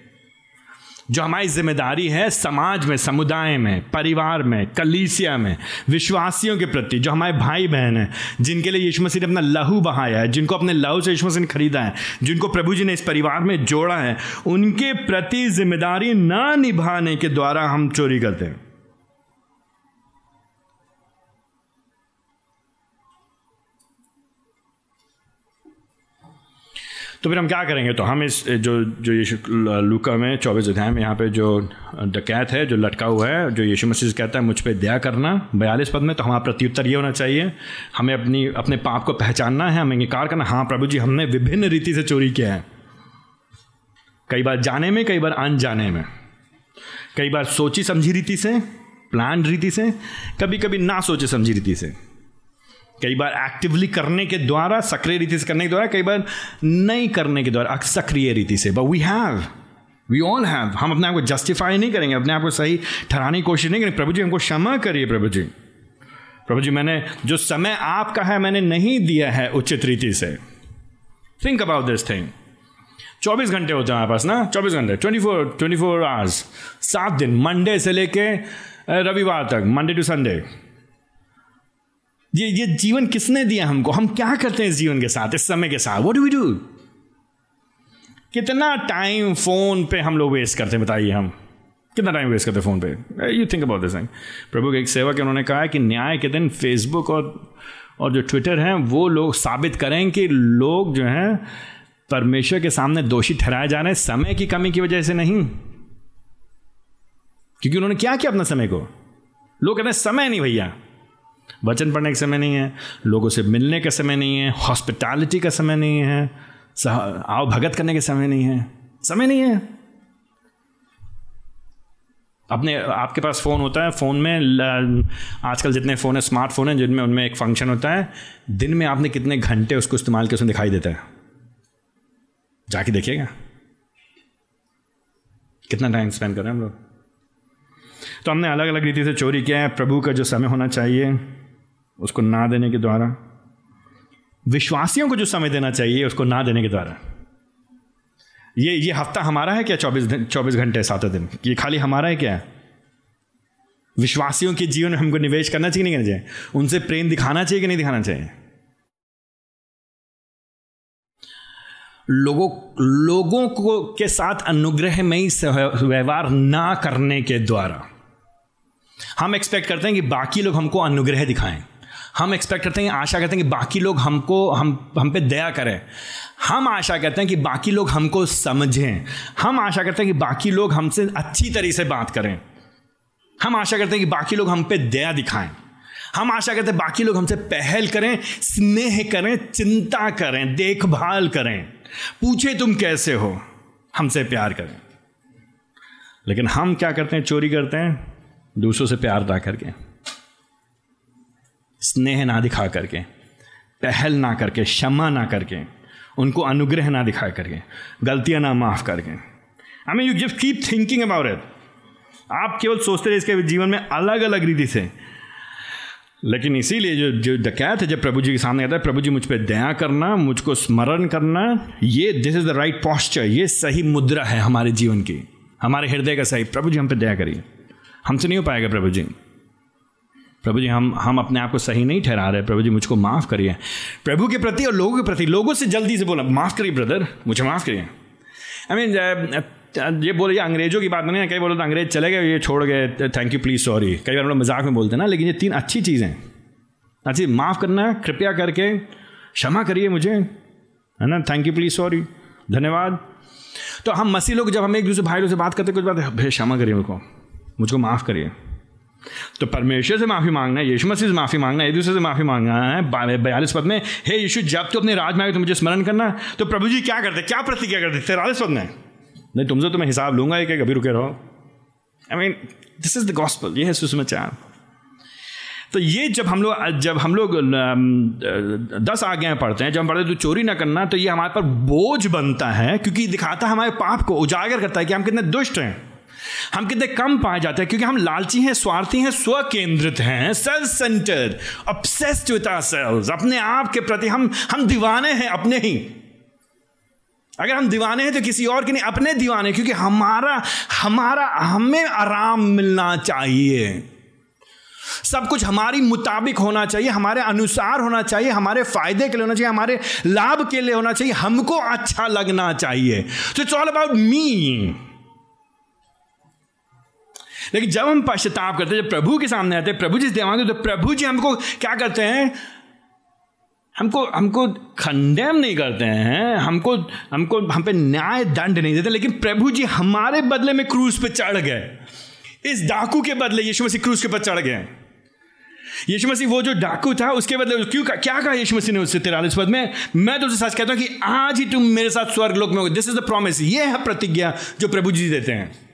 जो हमारी ज़िम्मेदारी है समाज में, समुदाय में, परिवार में, कलीसिया में, विश्वासियों के प्रति, जो हमारे भाई बहन हैं, जिनके लिए यीशु मसीह ने अपना लहू बहाया है, जिनको अपने लहू से यीशु मसीह ने खरीदा है, जिनको प्रभु जी ने इस परिवार में जोड़ा है, उनके प्रति ज़िम्मेदारी ना निभाने के द्वारा हम चोरी करते हैं। तो फिर हम क्या करेंगे? तो हम इस जो जो यीशु लुका में चौबीस अध्याय में यहाँ पे जो डकैत है, जो लटका हुआ है, जो यीशु मसीह कहता है, मुझ पर दया करना। बयालीस पद में तो हमारा प्रत्युत्तर ये होना चाहिए, हमें अपनी, अपने पाप को पहचानना है, हमें इंकार करना हाँ। प्रभु जी, हमने विभिन्न रीति से चोरी किया है। कई बार जाने में, कई बार अनजाने में। कई बार सोची समझी रीति से, प्लान रीति से कभी कभी ना सोचे समझी रीति से। कई बार एक्टिवली करने के द्वारा, सक्रिय रीति से करने के द्वारा, कई बार नहीं करने के द्वारा सक्रिय रीति से। But we have we all have हम अपने आप को जस्टिफाई नहीं करेंगे, अपने आप को सही ठहराने की कोशिश नहीं करेंगे। प्रभु जी, हमको क्षमा करिए प्रभु जी। प्रभु जी, मैंने जो समय आपका है, मैंने नहीं दिया है उचित रीति से। थिंक अबाउट दिस थिंग चौबीस घंटे होते हैं हमारे पास ना? चौबीस घंटे। Twenty four twenty four hours सात दिन। मंडे से लेके रविवार तक। मंडे टू संडे ये ये जीवन किसने दिया हमको? हम क्या करते हैं इस जीवन के साथ, इस समय के साथ? वॉट डू वी डू कितना टाइम फ़ोन पे हम लोग वेस्ट करते हैं, बताइए हम। कितना टाइम वेस्ट करते फ़ोन पे? यू थिंक अबाउट दिस प्रभु के एक सेवक उन्होंने कहा है कि न्याय के दिन फेसबुक और और जो ट्विटर हैं, वो लोग साबित करें कि लोग जो हैं, परमेश्वर के सामने दोषी ठहराए जा रहे हैं, समय की कमी की वजह से नहीं। क्योंकि उन्होंने क्या किया अपना समय को? लोग कहते हैं, समय नहीं भैया। वचन पढ़ने का समय नहीं है, लोगों से मिलने का समय नहीं है हॉस्पिटैलिटी का समय नहीं है आओ भगत करने का समय नहीं है, समय नहीं है। अपने, आपके पास फ़ोन होता है फ़ोन में आजकल जितने फ़ोन है स्मार्टफ़ोन है, जिनमें, उनमें एक फ़ंक्शन होता है, दिन में आपने कितने घंटे उसको इस्तेमाल किया, उसमें दिखाई देता है। जाके देखिएगा। कितना टाइम स्पेंड कर रहे हैं हम लोग? तो हमने अलग अलग रीति से चोरी किया है। प्रभु का जो समय होना चाहिए, उसको ना देने के द्वारा, विश्वासियों को जो समय देना चाहिए, उसको ना देने के द्वारा। ये ये हफ़्ता हमारा है क्या चौबीस चौबीस घंटे, सातों दिन? ये खाली हमारा है क्या? विश्वासियों के जीवन में हमको निवेश करना चाहिए नहीं करना चाहिए? उनसे प्रेम दिखाना चाहिए कि नहीं दिखाना चाहिए? लोगों लोगों को, के साथ अनुग्रह में ही व्यवहार ना करने के द्वारा। हम एक्सपेक्ट करते हैं कि बाकी लोग हमको अनुग्रह दिखाएँ। हम एक्सपेक्ट करते हैं, आशा करते हैं कि बाकी लोग हमको, हम हम पे दया करें। हम आशा करते हैं कि बाकी लोग हमको समझें। हम आशा करते हैं कि बाकी लोग हमसे अच्छी तरीके से बात करें। हम आशा करते हैं कि बाकी लोग हम पे दया दिखाएँ। हम आशा करते हैं बाकी लोग हमसे पहल करें, स्नेह करें, चिंता करें, देखभाल करें। पूछे तुम कैसे हो? हमसे प्यार करें। लेकिन हम क्या करते हैं? चोरी करते हैं। दूसरों से प्यार ना करके, स्नेह ना दिखा करके, पहल ना करके, क्षमा ना करके, उनको अनुग्रह ना दिखा करके, गलतियाँ ना माफ़ करके। I mean you just keep thinking about it आप केवल सोचते रहे इसके जीवन में अलग अलग रीति से। लेकिन इसीलिए जो जो डकैत है, जब प्रभु जी के सामने आता है, प्रभु जी मुझ पर दया करना, मुझको स्मरण करना, ये this is the right posture ये सही मुद्रा है हमारे जीवन की। हमारे हृदय का सही, प्रभु जी हम पे दया करिए। हमसे नहीं हो पाएगा प्रभु जी। प्रभु जी, हम हम अपने आप को सही नहीं ठहरा रहे। प्रभु जी, मुझको माफ़ करिए। प्रभु के प्रति और लोगों के प्रति, लोगों से जल्दी से बोला, माफ़ करिए ब्रदर, मुझे माफ़ करिए। आई मीन ये बोले, ये अंग्रेज़ों की बात नहीं है, कई बोले तो अंग्रेज़ चले गए, ये छोड़ गए थैंक यू प्लीज़ सॉरी कई बार हम लोग मज़ाक में बोलते हैं ना, लेकिन ये तीन अच्छी चीज़ें अच्छी, माफ़ करना, कृपया करके, क्षमा करिए मुझे, है ना? थैंक यू प्लीज़ सॉरी धन्यवाद। तो हम मसीह लोग, जब हम एक दूसरे भाई लोग से बात करते कुछ बात क्षमा करिए उनको मुझको माफ़ करिए। तो परमेश्वर से माफ़ी मांगना है, यीशु मसीह से माफ़ी मांगना है एक दूसरे से माफ़ी मांगना है बयालीस पद में, हे यीशु, जब तो अपने राज में आए तो मुझे स्मरण करना। तो प्रभु जी क्या करते, क्या प्रतिक्रिया करते तेरालीस पद में? नहीं, तुमसे तो मैं हिसाब लूँगा, एक अभी रुके रहो। I mean this is the gospel ये है सुसमाचार। तो ये जब हम लोग, जब हम लोग दस आज्ञाएँ पढ़ते हैं, जब हम पढ़ते हैं तो चोरी ना करना तो ये हमारे पर बोझ बनता है, क्योंकि दिखाता है हमारे पाप को, उजागर करता है कि हम कितने दुष्ट हैं। हम कितने कम पाए जाते हैं, क्योंकि हम लालची हैं, स्वार्थी हैं स्व केंद्रित हैं self centred obsessed with self अपने आप के प्रति हम हम दीवाने हैं, अपने ही। अगर हम दीवाने हैं तो किसी और के नहीं, अपने दीवाने क्योंकि हमारा हमारा, हमें आराम मिलना चाहिए। सब कुछ हमारी मुताबिक होना चाहिए, हमारे अनुसार होना चाहिए, हमारे फ़ायदे के लिए होना चाहिए, हमारे लाभ के लिए होना चाहिए, हमको अच्छा लगना चाहिए। तो इट्स ऑल अबाउट मी लेकिन जब हम पश्चाताप करते हैं जब प्रभु के सामने आते हैं प्रभु जी मांगते तो प्रभु जी हमको क्या करते हैं? हमको हमको खंडेम नहीं करते हैं हमको हमको हम पे न्याय दंड नहीं देते लेकिन प्रभु जी हमारे बदले में क्रूज पे चढ़ गए। इस डाकू के बदले यीशु मसीह क्रूज के पर चढ़ गए। यीशु मसीह वो जो डाकू था उसके बदले क्यों का, क्या कहा यीशु मसीह ने उससे तिरालीस पद में? मैं तुमसे सच कहता हूँ कि आज ही तुम मेरे साथ स्वर्ग लोक में हो दिस इज़ द प्रॉमिस ये है प्रतिज्ञा जो प्रभु जी देते हैं।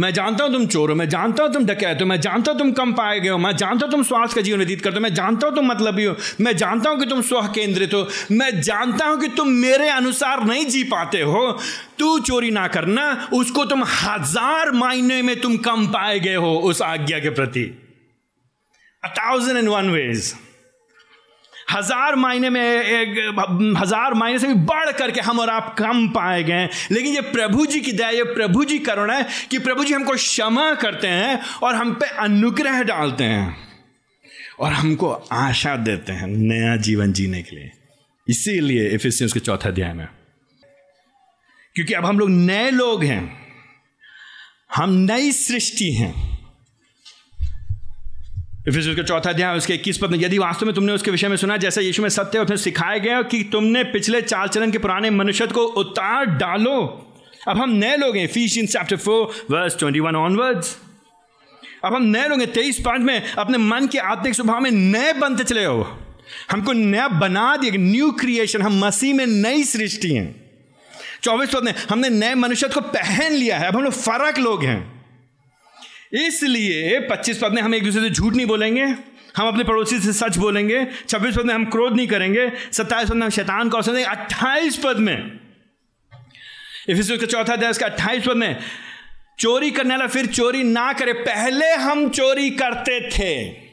मैं जानता हूँ तुम चोर हो, मैं जानता हूँ तुम डकैत हो, मैं जानता हूँ तुम कम पाए गए हो, मैं जानता हूँ तुम स्वास्थ्य का जीवन व्यतीत करते हो, मैं जानता हूँ तुम मतलबी हो, मैं जानता हूँ कि तुम स्व केंद्रित हो, मैं जानता हूँ कि तुम मेरे अनुसार नहीं जी पाते हो। तू चोरी ना करना, उसको तुम हज़ार मायने में तुम कम पाए गए हो उस आज्ञा के प्रति। A thousand and one ways हज़ार मायने में, एक, हज़ार मायने से भी बढ़ करके हम और आप कम पाए गए लेकिन ये प्रभु जी की दया, ये प्रभु जी करुणा है कि प्रभु जी हमको क्षमा करते हैं और हम पे अनुग्रह डालते हैं और हमको आशा देते हैं नया जीवन जीने के लिए। इसीलिए इफिसियंस के चौथा अध्याय में। क्योंकि अब हम लोग नए लोग हैं। हम नई सृष्टि हैं। फिर उसका चौथा अध्याय, उसके इक्कीस पद में यदि वास्तव में तुमने उसके विषय में सुना, जैसा यीशु में सत्य फिर सिखाया गया कि तुमने पिछले चाल चलन के पुराने मनुष्य को उतार डालो। अब हम नए लोग हैं Ephesians chapter four verse twenty one onwards अब हम नए लोग हैं, तेईस पाँच में, अपने मन के आत्मिक स्वभाव में नए बनते चले हो हमको नया बना दिया न्यू क्रिएशन हम मसीह में नई सृष्टि हैं। चौबीस पद में, हमने नए मनुष्य को पहन लिया है, अब हम लोग फ़र्क लोग हैं। इसलिए पच्चीस पद में हम एक दूसरे से झूठ नहीं बोलेंगे, हम अपने पड़ोसी से सच बोलेंगे, छब्बीस पद में हम क्रोध नहीं करेंगे, सत्ताईस पद में हम शैतान को अवसर देंगे, अट्ठाईस पद में। इफिस का चौथा अध्याय अट्ठाईस पद में, चोरी करने वाला फिर चोरी ना करे, पहले हम चोरी करते थे।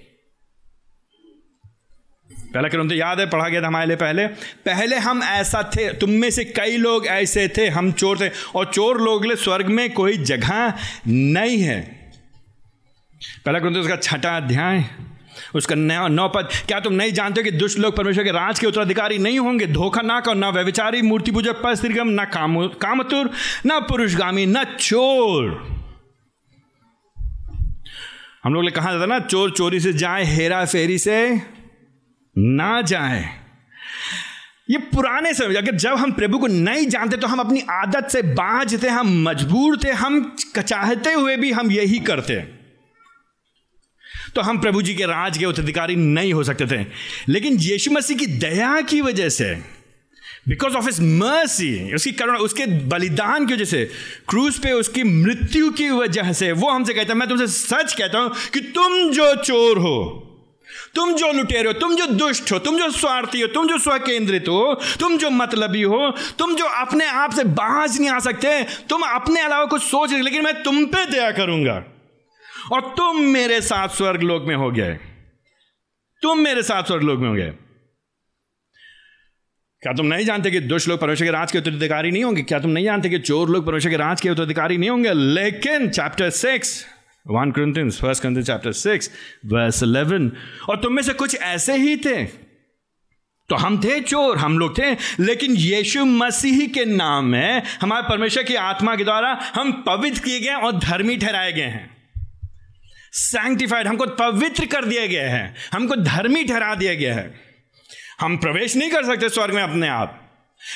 पहला क्रम तो याद है, पढ़ा गया था हमारे लिए पहले पहले हम ऐसा थे, तुम में से कई लोग ऐसे थे, हम चोर थे, और चोर लोग लिए स्वर्ग में कोई जगह नहीं है। पहला तो उसका छठा अध्याय, उसका नया नौ पद, क्या तुम नहीं जानते कि दुष्ट लोग परमेश्वर के राज के उत्तराधिकारी नहीं होंगे? धोखा ना करो ना व्यविचारी मूर्ति पूजक पर स्त्रीगम, ना काम, कामतुर, ना पुरुषगामी, ना चोर। हम लोग ने कहा जाता ना, चोर चोरी से जाए, हेरा फेरी से ना जाए। ये पुराने समय, अगर जब हम प्रभु को नहीं जानते तो हम अपनी आदत से थे हम मजबूर थे, हम चाहते हुए भी हम यही करते। तो हम प्रभु जी के राज के उत्तराधिकारी नहीं हो सकते थे। लेकिन यीशु मसीह की दया की वजह से बिकॉज़ ऑफ़ इस मर्सी उसकी करुणा, उसके बलिदान की वजह से क्रूज पे उसकी मृत्यु की वजह से, वो हमसे कहता है, मैं तुमसे सच कहता हूँ कि तुम जो चोर हो, तुम जो लुटेरे हो, तुम जो दुष्ट हो, तुम जो स्वार्थी हो, तुम जो स्वकेंद्रित हो, तुम जो मतलबी हो, तुम जो अपने आप से बाज नहीं आ सकते, तुम अपने अलावा कुछ सोच लेकिन मैं तुम पे दया करूँगा। और तुम मेरे साथ स्वर्ग लोक में हो गए। तुम मेरे साथ स्वर्ग लोक में हो गए। क्या तुम नहीं जानते कि दुष्ट लोग परमेश्वर के राज के उत्तराधिकारी नहीं होंगे? क्या तुम नहीं जानते कि चोर लोग परमेश्वर के राज के उत्तराधिकारी नहीं होंगे? लेकिन chapter six one Corinthians first Corinthians chapter six verse eleven और तुम में से कुछ ऐसे ही थे। तो हम थे चोर, हम लोग थे, लेकिन यीशु मसीह के नाम में हमारे परमेश्वर की आत्मा के द्वारा हम पवित्र किए गए और धर्मी ठहराए गए हैं। सैंक्टिफाइड हमको पवित्र कर दिया गया है, हमको धर्मी ठहरा दिया गया है। हम प्रवेश नहीं कर सकते स्वर्ग में अपने आप।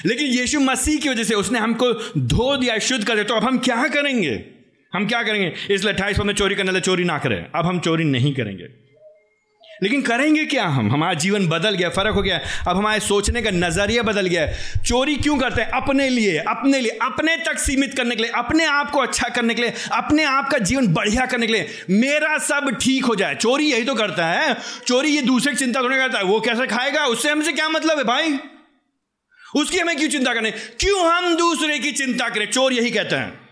लेकिन यीशु मसीह की वजह से उसने हमको धो दिया, शुद्ध कर दिया। तो अब हम क्या करेंगे? हम क्या करेंगे? इसलिए अट्ठाईस में चोरी करने लगे, चोरी ना करें। अब हम चोरी नहीं करेंगे। लेकिन करेंगे क्या हम? हमारा जीवन बदल गया, फ़र्क हो गया। अब हमारे सोचने का नज़रिया बदल गया। चोरी क्यों करते हैं? अपने लिए अपने लिए, अपने तक सीमित करने के लिए, अपने आप को अच्छा करने के लिए, अपने आप का जीवन बढ़िया करने के लिए। मेरा सब ठीक हो जाए। चोरी यही तो करता है। चोरी ये दूसरे की चिंता करने करता है। वो कैसे खाएगा? उससे हमसे क्या मतलब है भाई? उसकी हमें क्यों चिंता करने? क्यों हम दूसरे की चिंता करें? चोर यही कहते है।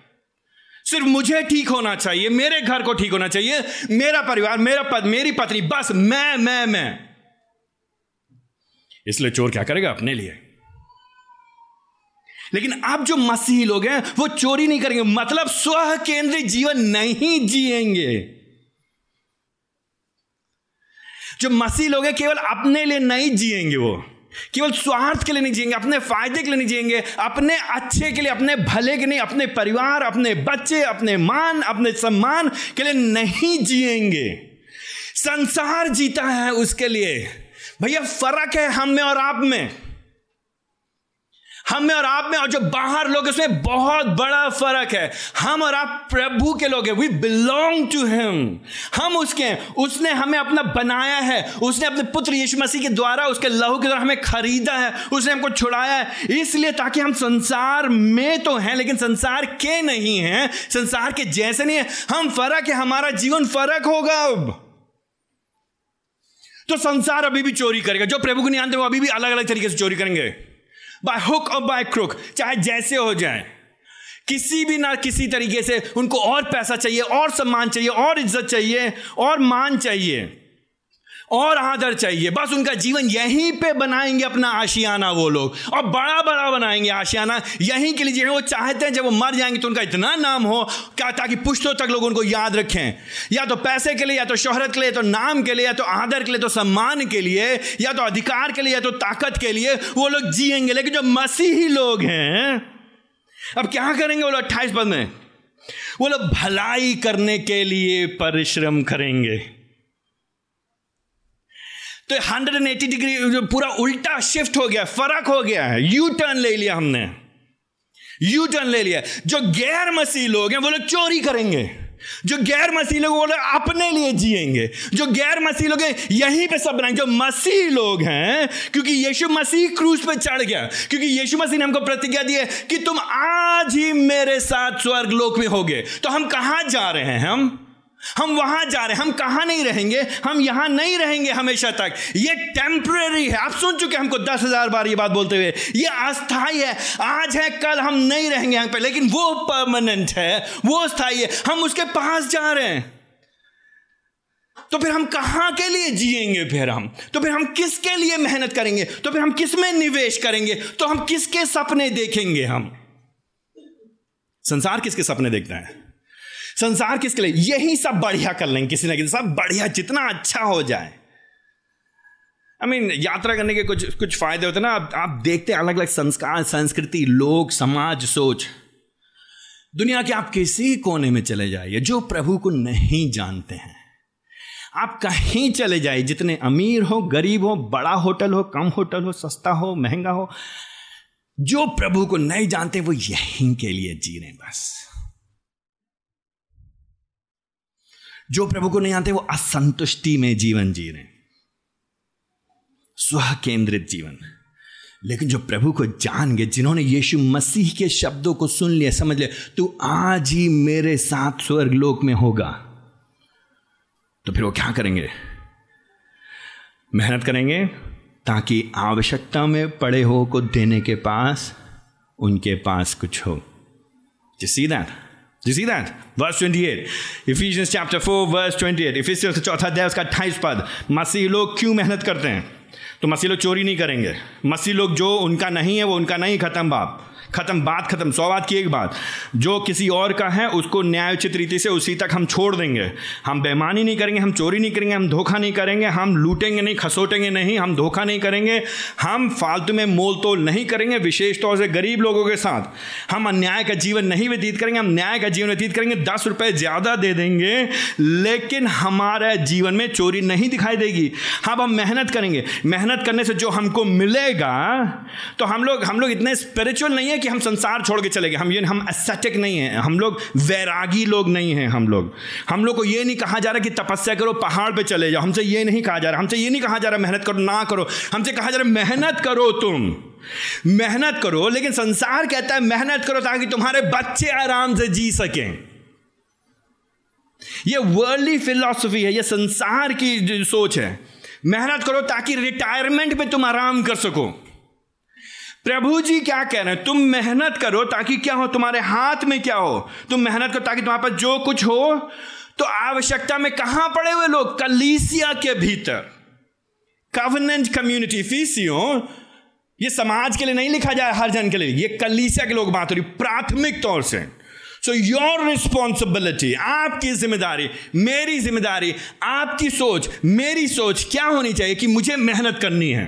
सिर्फ़ मुझे ठीक होना चाहिए, मेरे घर को ठीक होना चाहिए, मेरा परिवार, मेरा पद, मेरी पत्नी, बस मैं मैं मैं। इसलिए चोर क्या करेगा अपने लिए? लेकिन अब जो मसीह लोग हैं, वो चोरी नहीं करेंगे मतलब स्व केंद्रित जीवन नहीं जिएँगे। जो मसीह लोग हैं, केवल अपने लिए नहीं जिएँगे वो। केवल स्वार्थ के लिए नहीं जिएँगे, अपने फ़ायदे के लिए नहीं जिएँगे, अपने अच्छे के लिए, अपने भले के नहीं, अपने परिवार, अपने बच्चे, अपने मान, अपने सम्मान के लिए नहीं जिएँगे। संसार जीता है उसके लिए। भैया, फ़र्क है हम में और आप में। हम में और आप में और जो बाहर लोग उसमें बहुत बड़ा फ़र्क है। हम और आप प्रभु के लोग हैं वी बिलोंग टू हिम हम उसके हैं। उसने हमें अपना बनाया है। उसने अपने पुत्र यीशु मसीह के द्वारा उसके लहू के द्वारा हमें खरीदा है। उसने हमको छुड़ाया है। इसलिए ताकि हम संसार में तो हैं, लेकिन संसार के नहीं हैं। संसार के जैसे नहीं है। हम फ़र्क है, हमारा जीवन फ़र्क होगा अब। तो संसार अभी भी चोरी करेगा। जो प्रभु को नहीं आनते वो अभी भी अलग अलग तरीके से चोरी करेंगे। बाय हुक और बाय क्रुक चाहे जैसे हो जाए। किसी भी ना किसी तरीके से उनको और पैसा चाहिए, और सम्मान चाहिए, और इज़्ज़त चाहिए, और मान चाहिए। और आदर चाहिए। बस उनका जीवन यहीं पे बनाएँगे अपना आशियाना वो लोग। और बड़ा बड़ा बनाएँगे आशियाना। यहीं के लिए वो चाहते हैं जब वो मर जाएँगे तो उनका इतना नाम हो क्या ताकि पुश्तों तक लोग उनको याद रखें। या तो पैसे के लिए, या तो शोहरत के लिए तो नाम के लिए, या तो आदर के लिए तो सम्मान के लिए, या तो अधिकार के लिए, या तो ताकत के लिए वो लोग जियेंगे लेकिन जो मसीही लोग हैं, अब क्या करेंगे वो लोग अट्ठाईस पद में? वो लोग भलाई करने के लिए परिश्रम करेंगे। तो 180 डिग्री पूरा उल्टा शिफ्ट हो गया, फ़र्क हो गया है। यू टर्न ले लिया हमने। यू टर्न ले लिया। जो गैर मसीह लोग हैं, वो लोग चोरी करेंगे। जो गैर मसीह लोग वो लोग अपने लिए जिएँगे। जो गैर मसीह लोग हैं, यहीं पे सब बनाएँगे। जो मसीह लोग हैं, क्योंकि यीशु मसीह क्रूज पे चढ़ गया। क्योंकि यीशु मसीह ने हमको प्रतिज्ञा दी है कि तुम आज ही मेरे साथ स्वर्ग लोक में होगे। तो हम कहाँ जा रहे हैं हम? हम वहाँ जा रहे हैं, हम कहाँ नहीं रहेंगे, हम यहाँ नहीं रहेंगे हमेशा तक। ये टेम्पररी है। आप सुन चुके हमको दस हज़ार बार ये बात बोलते हुए। ये अस्थाई है। आज है, कल हम नहीं रहेंगे यहाँ पे, लेकिन वो परमानेंट है, वो स्थायी है। हम उसके पास जा रहे हैं। तो फिर हम कहाँ के लिए जिएँगे फिर हम? तो फिर हम किसके लिए मेहनत करेंगे? तो फिर हम किसमें निवेश करेंगे? तो हम किसके सपने देखेंगे हम? संसार किसके सपने देखता है? संसार किसके लिए? यही सब बढ़िया कर लेंगे किसी ना किसी सब बढ़िया जितना अच्छा हो जाए। आई मीन यात्रा करने के कुछ कुछ फ़ायदे होते हैं ना। आप, आप देखते हैं अलग अलग संस्कार संस्कृति लोग समाज सोच। दुनिया के आप किसी कोने में चले जाइए जो प्रभु को नहीं जानते हैं। आप कहीं चले जाइए जितने अमीर हो गरीब हो बड़ा होटल हो कम होटल हो सस्ता हो महँगा हो जो प्रभु को नहीं जानते वो यहीं के लिए जी रहे बस। जो प्रभु को नहीं आते, वो असंतुष्टि में जीवन जी रहे स्व केंद्रित जीवन। लेकिन जो प्रभु को जान गए, जिन्होंने यीशु मसीह के शब्दों को सुन लिया, समझ लिया, तू आज ही मेरे साथ स्वर्ग लोक में होगा। तो फिर वो क्या करेंगे? मेहनत करेंगे ताकि आवश्यकता में पड़े हो को देने के पास, उनके पास कुछ हो। जी see that you see that? Verse 28. Ephesians chapter 4, verse 28. Ephesians चौथा अध्याय उसका अट्ठाईस पद मसीह लोग क्यों मेहनत करते हैं तो मसीह लोग चोरी नहीं करेंगे मसीह लोग जो उनका नहीं है वो उनका नहीं खत्म बाप खत्म बात खत्म, सौ बात की एक बात। जो किसी और का है, उसको न्यायोचित रीति से उसी तक हम छोड़ देंगे। हम बेमानी नहीं करेंगे, हम चोरी नहीं करेंगे, हम धोखा नहीं करेंगे, हम लूटेंगे नहीं, खसोटेंगे नहीं, हम धोखा नहीं करेंगे, हम फालतू में मोल तोल नहीं करेंगे, विशेष तौर से गरीब लोगों के साथ। हम अन्याय का जीवन नहीं व्यतीत करेंगे, हम न्याय का जीवन व्यतीत करेंगे, दस रुपये ज़्यादा दे देंगे, लेकिन हमारे जीवन में चोरी नहीं दिखाई देगी। हाँ हम मेहनत करेंगे। मेहनत करने से जो हमको मिलेगा तो हम लोग हम लोग इतने स्पिरिचुअल नहीं है है कि हम संसार छोड़ के चले गए। हम ये, हम एसेटिक नहीं हैं। हम लोग वैरागी लोग नहीं हैं, हम लोग। हम लोग को ये नहीं कहा जा रहा कि तपस्या करो, पहाड़ पे चले जाओ। हमसे ये नहीं कहा जा रहा। हमसे ये नहीं कहा जा रहा मेहनत करो, ना करो। हमसे कहा जा रहा मेहनत करो तुम। मेहनत करो, लेकिन संसार कहता है मेहनत करो ताकि तुम्हारे बच्चे आराम से जी सकें। ये वर्ल्डली फिलॉसफी है, ये संसार की सोच है। मेहनत करो ताकि रिटायरमेंट पे तुम आराम कर सको। प्रभु जी क्या कह रहे हैं? तुम मेहनत करो ताकि क्या हो? तुम्हारे हाथ में क्या हो? तुम मेहनत करो ताकि तुम्हारे पास जो कुछ हो तो आवश्यकता में कहाँ पड़े हुए लोग? कलीसिया के भीतर। कवनेंट कम्युनिटी फीसियो ये समाज के लिए नहीं लिखा जाए हर जन के लिए। ये कलीसिया के लोग बात हो रही प्राथमिक तौर से। सो योर रिस्पॉन्सिबिलिटी आपकी ज़िम्मेदारी, मेरी ज़िम्मेदारी, आपकी सोच, मेरी सोच क्या होनी चाहिए कि मुझे मेहनत करनी है?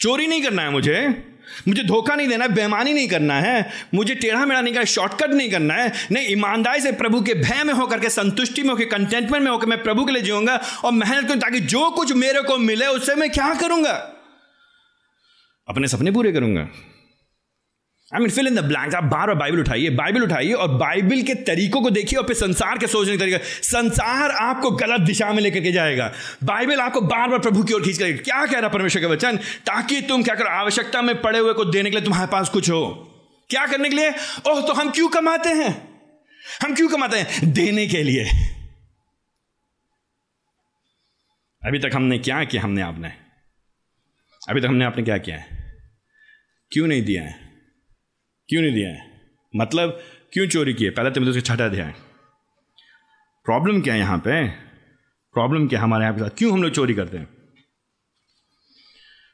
चोरी नहीं करना है मुझे। मुझे धोखा नहीं देना है, बेमानी नहीं करना है, मुझे टेढ़ा मेढ़ा नहीं करना शॉर्टकट नहीं करना है, नहीं, ईमानदारी से प्रभु के भय में होकर के, संतुष्टि में होकर कंटेंटमेंट में होकर मैं प्रभु के लिए जीऊँगा और मेहनत करूँ ताकि जो कुछ मेरे को मिले, उससे मैं क्या करूँगा? अपने सपने पूरे करूँगा। I mean fill in the blank आप बार बार बाइबल उठाइए बाइबल उठाइए और बाइबल के तरीकों को देखिए और फिर संसार के सोचने का तरीका संसार आपको गलत दिशा में लेकर के जाएगा। बाइबल आपको बार बार प्रभु की ओर खींच करेगा क्या कह रहा परमेश्वर का वचन? ताकि तुम क्या करो, आवश्यकता में पड़े हुए को देने के लिए तुम्हारे पास कुछ हो। क्या करने के लिए? ओह तो हम क्यों कमाते हैं? हम क्यों कमाते हैं? देने के लिए। अभी तक हमने क्या किया? हमने आपने अभी तक हमने आपने क्या किया है? क्यों नहीं दिया है? क्यों नहीं दिया है? मतलब क्यों चोरी किए पहले तो मुझे छठा अध्याय। प्रॉब्लम क्या है यहाँ पे? प्रॉब्लम क्या हमारे यहाँ के साथ क्यों हम लोग चोरी करते हैं?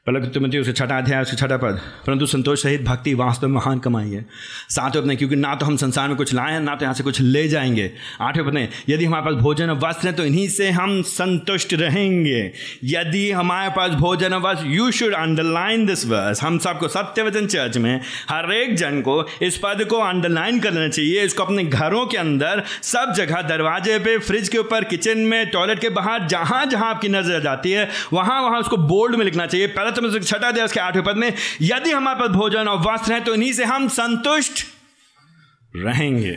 पहले तुमती उसके छठा अध्याय, उसके छठा पद। परंतु संतोष सहित भक्ति वास्तव में महान कमाई है। सातवें अपने क्योंकि ना तो हम संसार में कुछ लाए हैं ना तो यहाँ से कुछ ले जाएँगे। आठवें में यदि हमारे पास भोजन और वस्त्र है तो इन्हीं से हम संतुष्ट रहेंगे। यदि हमारे पास भोजन वस्त्र you should underline this verse हम सबको सत्य वचन चर्च में हर एक जन को इस पद को अंडरलाइन कर लेना चाहिए। इसको अपने घरों के अंदर, सब जगह, दरवाजे पे फ्रिज के ऊपर किचन में टॉयलेट के बाहर, जहाँ जहाँ आपकी नज़र जाती है, वहाँ वहाँ उसको बोर्ड में लिखना चाहिए। पहले तो छठा दिया उसके आठवें पद में, यदि हमारे पास भोजन और वस्त्र है तो इन्हीं से हम संतुष्ट रहेंगे।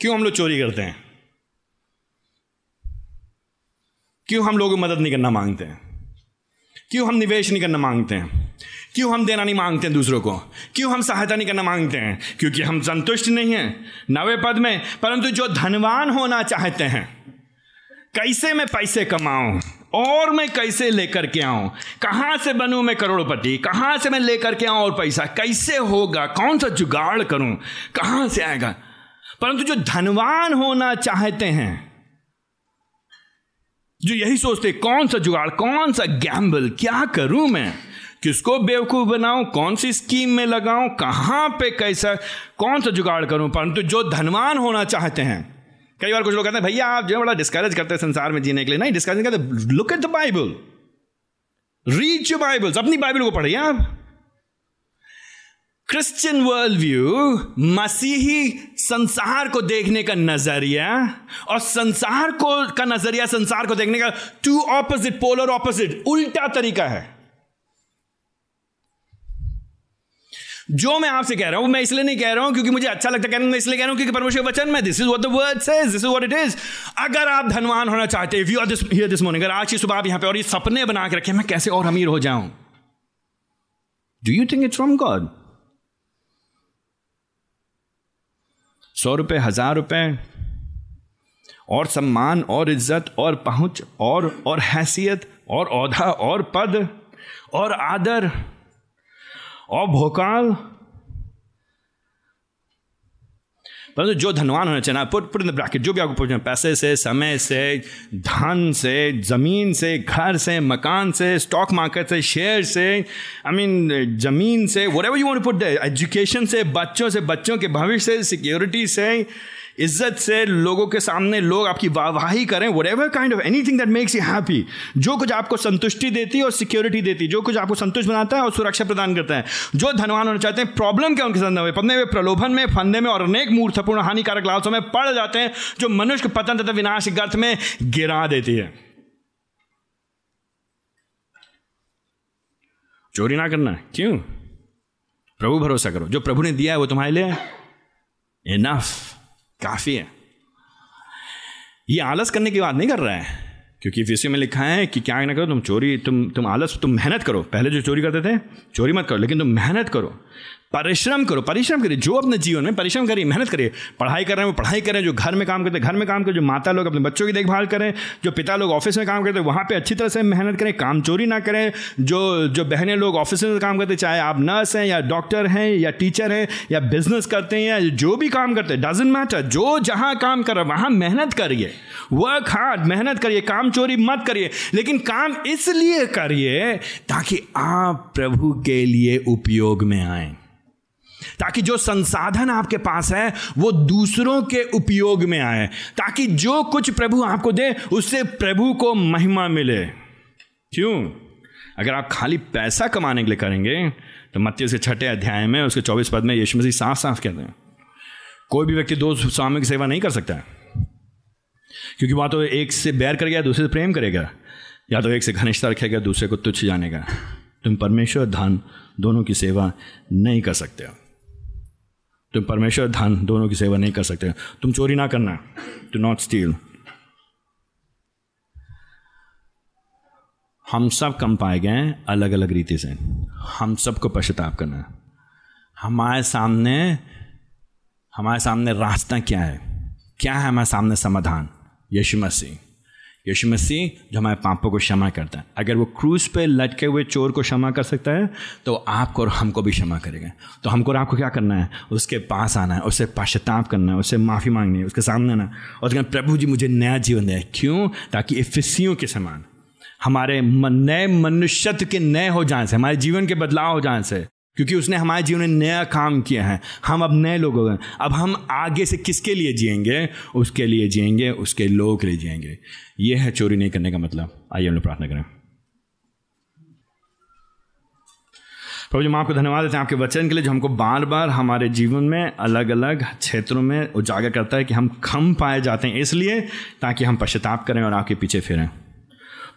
क्यों हम लोग चोरी करते हैं? क्यों हम लोगों मदद नहीं करना मांगते हैं? क्यों हम निवेश नहीं करना मांगते हैं? क्यों हम देना नहीं मांगते हैं दूसरों को? क्यों हम सहायता नहीं करना मांगते हैं? क्योंकि हम संतुष्ट नहीं हैं नवे पद में, परंतु जो धनवान होना चाहते हैं, कैसे मैं पैसे कमाऊं? और मैं कैसे लेकर के आऊँ? कहाँ से बनूं मैं करोड़पति? कहाँ से मैं लेकर के आऊँ और पैसा? कैसे होगा? कौन सा जुगाड़ करूँ? कहाँ से आएगा? परंतु जो धनवान होना चाहते हैं, जो यही सोचते कौन सा जुगाड़, कौन सा गैम्बल क्या करूँ मैं? किसको बेवकूफ़ बनाऊँ? कौन सी स्कीम में लगाऊँ? कहाँ पे कैसा, कौन सा जुगाड़ करूँ? परंतु जो धनवान होना चाहते हैं कई बार कुछ लोग कहते हैं, भैया, आप जो है बड़ा डिस्करेज करते हैं संसार में जीने के लिए। नहीं डिस्करेज करते। Look at the Bible reach you Bibles अपनी बाइबल को पढ़िए आप। क्रिश्चियन वर्ल्ड व्यू मसीही संसार को देखने का नज़रिया और संसार को, का नज़रिया संसार को देखने का टू ऑपोजिट पोलर ऑपोजिट उल्टा तरीका है। जो मैं आपसे कह रहा हूँ मैं इसलिए नहीं कह रहा हूँ क्योंकि मुझे अच्छा लगता कहने मैं इसलिए कह रहा हूँ क्योंकि परमेश्वर वचन में this is what the word says this is it is अगर आप धनवान होना चाहते हैं you this here this morning अगर आज की सुबह आप यहाँ पे और ये सपने बना के रखे, मैं कैसे और अमीर हो जाऊँ? Do you think it's from God सौ रुपए, हज़ार रुपए, और सम्मान, और इज़्ज़त, और पहुँच, और और हैसियत, और औधा, और पद, और आदर और भोकाल। परंतु जो धनवान होना चाहिए put put in the bracket, जो भी आपको पूछना पैसे से, समय से, धन से, ज़मीन से, घर से, मकान से स्टॉक मार्केट से शेयर से आई मीन ज़मीन से whatever you want put education से, बच्चों से, बच्चों के भविष्य से सिक्योरिटी से इज़्ज़त से लोगों के सामने लोग आपकी वाहवाही करें whatever kind of anything that makes you happy जो कुछ आपको संतुष्टि देती है और सिक्योरिटी देती है, जो कुछ आपको संतुष्ट बनाता है और सुरक्षा प्रदान करता है। जो धनवान होना चाहते हैं प्रॉब्लम क्या उनके साथ पढ़ने में, प्रलोभन में, फंदे में और अनेक मूर्थपूर्ण हानिकारक लालसों में पड़ जाते हैं, जो मनुष्य को पतन तथा विनाश गर्थ में गिरा देती है। चोरी ना करना, क्यों? प्रभु भरोसा करो। जो प्रभु ने दिया है, वो तुम्हारे लिए इनफ काफ़ी है। ये आलस करने की बात नहीं कर रहा है, क्योंकि फिर में लिखा है कि क्या ना करो, तुम चोरी, तुम तुम आलस, तुम मेहनत करो। पहले जो चोरी करते थे, चोरी मत करो, लेकिन तुम मेहनत करो। परिश्रम करो, परिश्रम करिए। जो अपने जीवन में परिश्रम करिए, मेहनत करिए। पढ़ाई कर रहे हैं, वो पढ़ाई करें, जो घर में काम करते हैं, घर में काम करें, जो माता लोग अपने बच्चों की देखभाल करें, जो पिता लोग ऑफ़िस में काम करते हैं, वहाँ पे अच्छी तरह से मेहनत करें, काम चोरी ना करें। जो जो बहनें लोग ऑफ़िस में काम करते चाहे आप नर्स हैं या डॉक्टर हैं या टीचर हैं या बिज़नेस करते हैं या जो भी काम करते हैं डजेंट मैटर जो जहाँ काम कर रहे वहाँ मेहनत करिए। वर्क हार्ड मेहनत करिए, काम चोरी मत करिए। लेकिन काम इसलिए करिए ताकि आप प्रभु के लिए उपयोग में आए। ताकि जो संसाधन आपके पास है, वो दूसरों के उपयोग में आए। ताकि जो कुछ प्रभु आपको दे, उससे प्रभु को महिमा मिले। क्यों? अगर आप खाली पैसा कमाने के लिए करेंगे तो मत्य से छठे अध्याय में, उसके चौबीस पद में यीशु मसीह साफ़ साफ़ कहते हैं, कोई भी व्यक्ति दो स्वामी की सेवा नहीं कर सकता है। क्योंकि वह तो एक से बैर कर करेगा, दूसरे से प्रेम करेगा, या तो एक से घनिष्ठता रखेगा, दूसरे को तुच्छ जानेगा। तुम परमेश्वर, धन, दोनों की सेवा नहीं कर सकते हो। तुम परमेश्वर, धन दोनों की सेवा नहीं कर सकते। तुम चोरी ना करना। टू नॉट स्टील हम सब कम पाए गए अलग अलग रीति से। हम सबको पश्चाताप करना है। हमारे सामने हमारे सामने रास्ता क्या है? क्या है हमारे सामने समाधान? यीशु मसीह। यीशु मसीह, जो हमारे पापों को क्षमा करता है। अगर वो क्रूज पे लटके हुए चोर को क्षमा कर सकता है तो आपको और हमको भी क्षमा करेगा। तो हमको और आपको क्या करना है? उसके पास आना है उससे पश्चाताप करना है उससे माफ़ी मांगनी है, उसके सामने आना और कहना प्रभु जी, मुझे नया जीवन दे। क्यों? ताकि इफिसियों के समान, हमारे नए मनुष्यत्व के नए हो जाने से, हमारे जीवन के बदलाव हो जाने से। क्योंकि उसने हमारे जीवन में नया काम किया है। हम अब नए लोग हो। गए अब हम आगे से किसके लिए जिएँगे? उसके लिए जिएँगे, उसके लोगों के लिए जिएँगे। ये है चोरी नहीं करने का मतलब। आइए हम लोग प्रार्थना करें। प्रभु जी हम आपको धन्यवाद देते हैं आपके वचन के लिए जो हमको बार बार हमारे जीवन में अलग अलग क्षेत्रों में उजागर करता है कि हम खम पाए जाते हैं इसलिए ताकि हम पश्चाताप करें और आपके पीछे फिरें।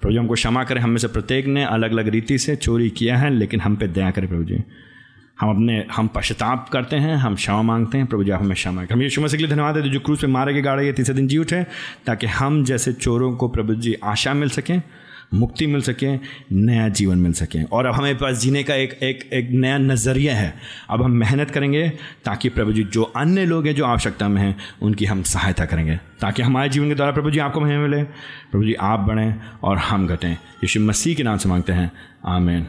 प्रभु जी, हमको क्षमा करें। हम में से प्रत्येक ने अलग अलग रीति से चोरी किया है, लेकिन हम पे दया करें प्रभु जी। हम अपने, हम पश्चाताप करते हैं, हम क्षमा मांगते हैं, प्रभु जी हमें क्षमा हम यीशु मसीह के लिए धन्यवाद देते जो क्रूज पे मारे के गाड़े तीसरे दिन जी उठे ताकि हम जैसे चोरों को प्रभु जी आशा मिल सकें, मुक्ति मिल सके, नया जीवन मिल सके। और अब हमें पास जीने का एक एक एक नया नज़रिया है। अब हम मेहनत करेंगे, ताकि प्रभु जी जो अन्य लोग हैं, जो आवश्यकता में हैं, उनकी हम सहायता करेंगे, ताकि हमारे जीवन के द्वारा प्रभु जी आपको महिमा मिले। प्रभु जी आप बढ़ें और हम घटें। यीशु मसीह के नाम से मांगते हैं, आमेन।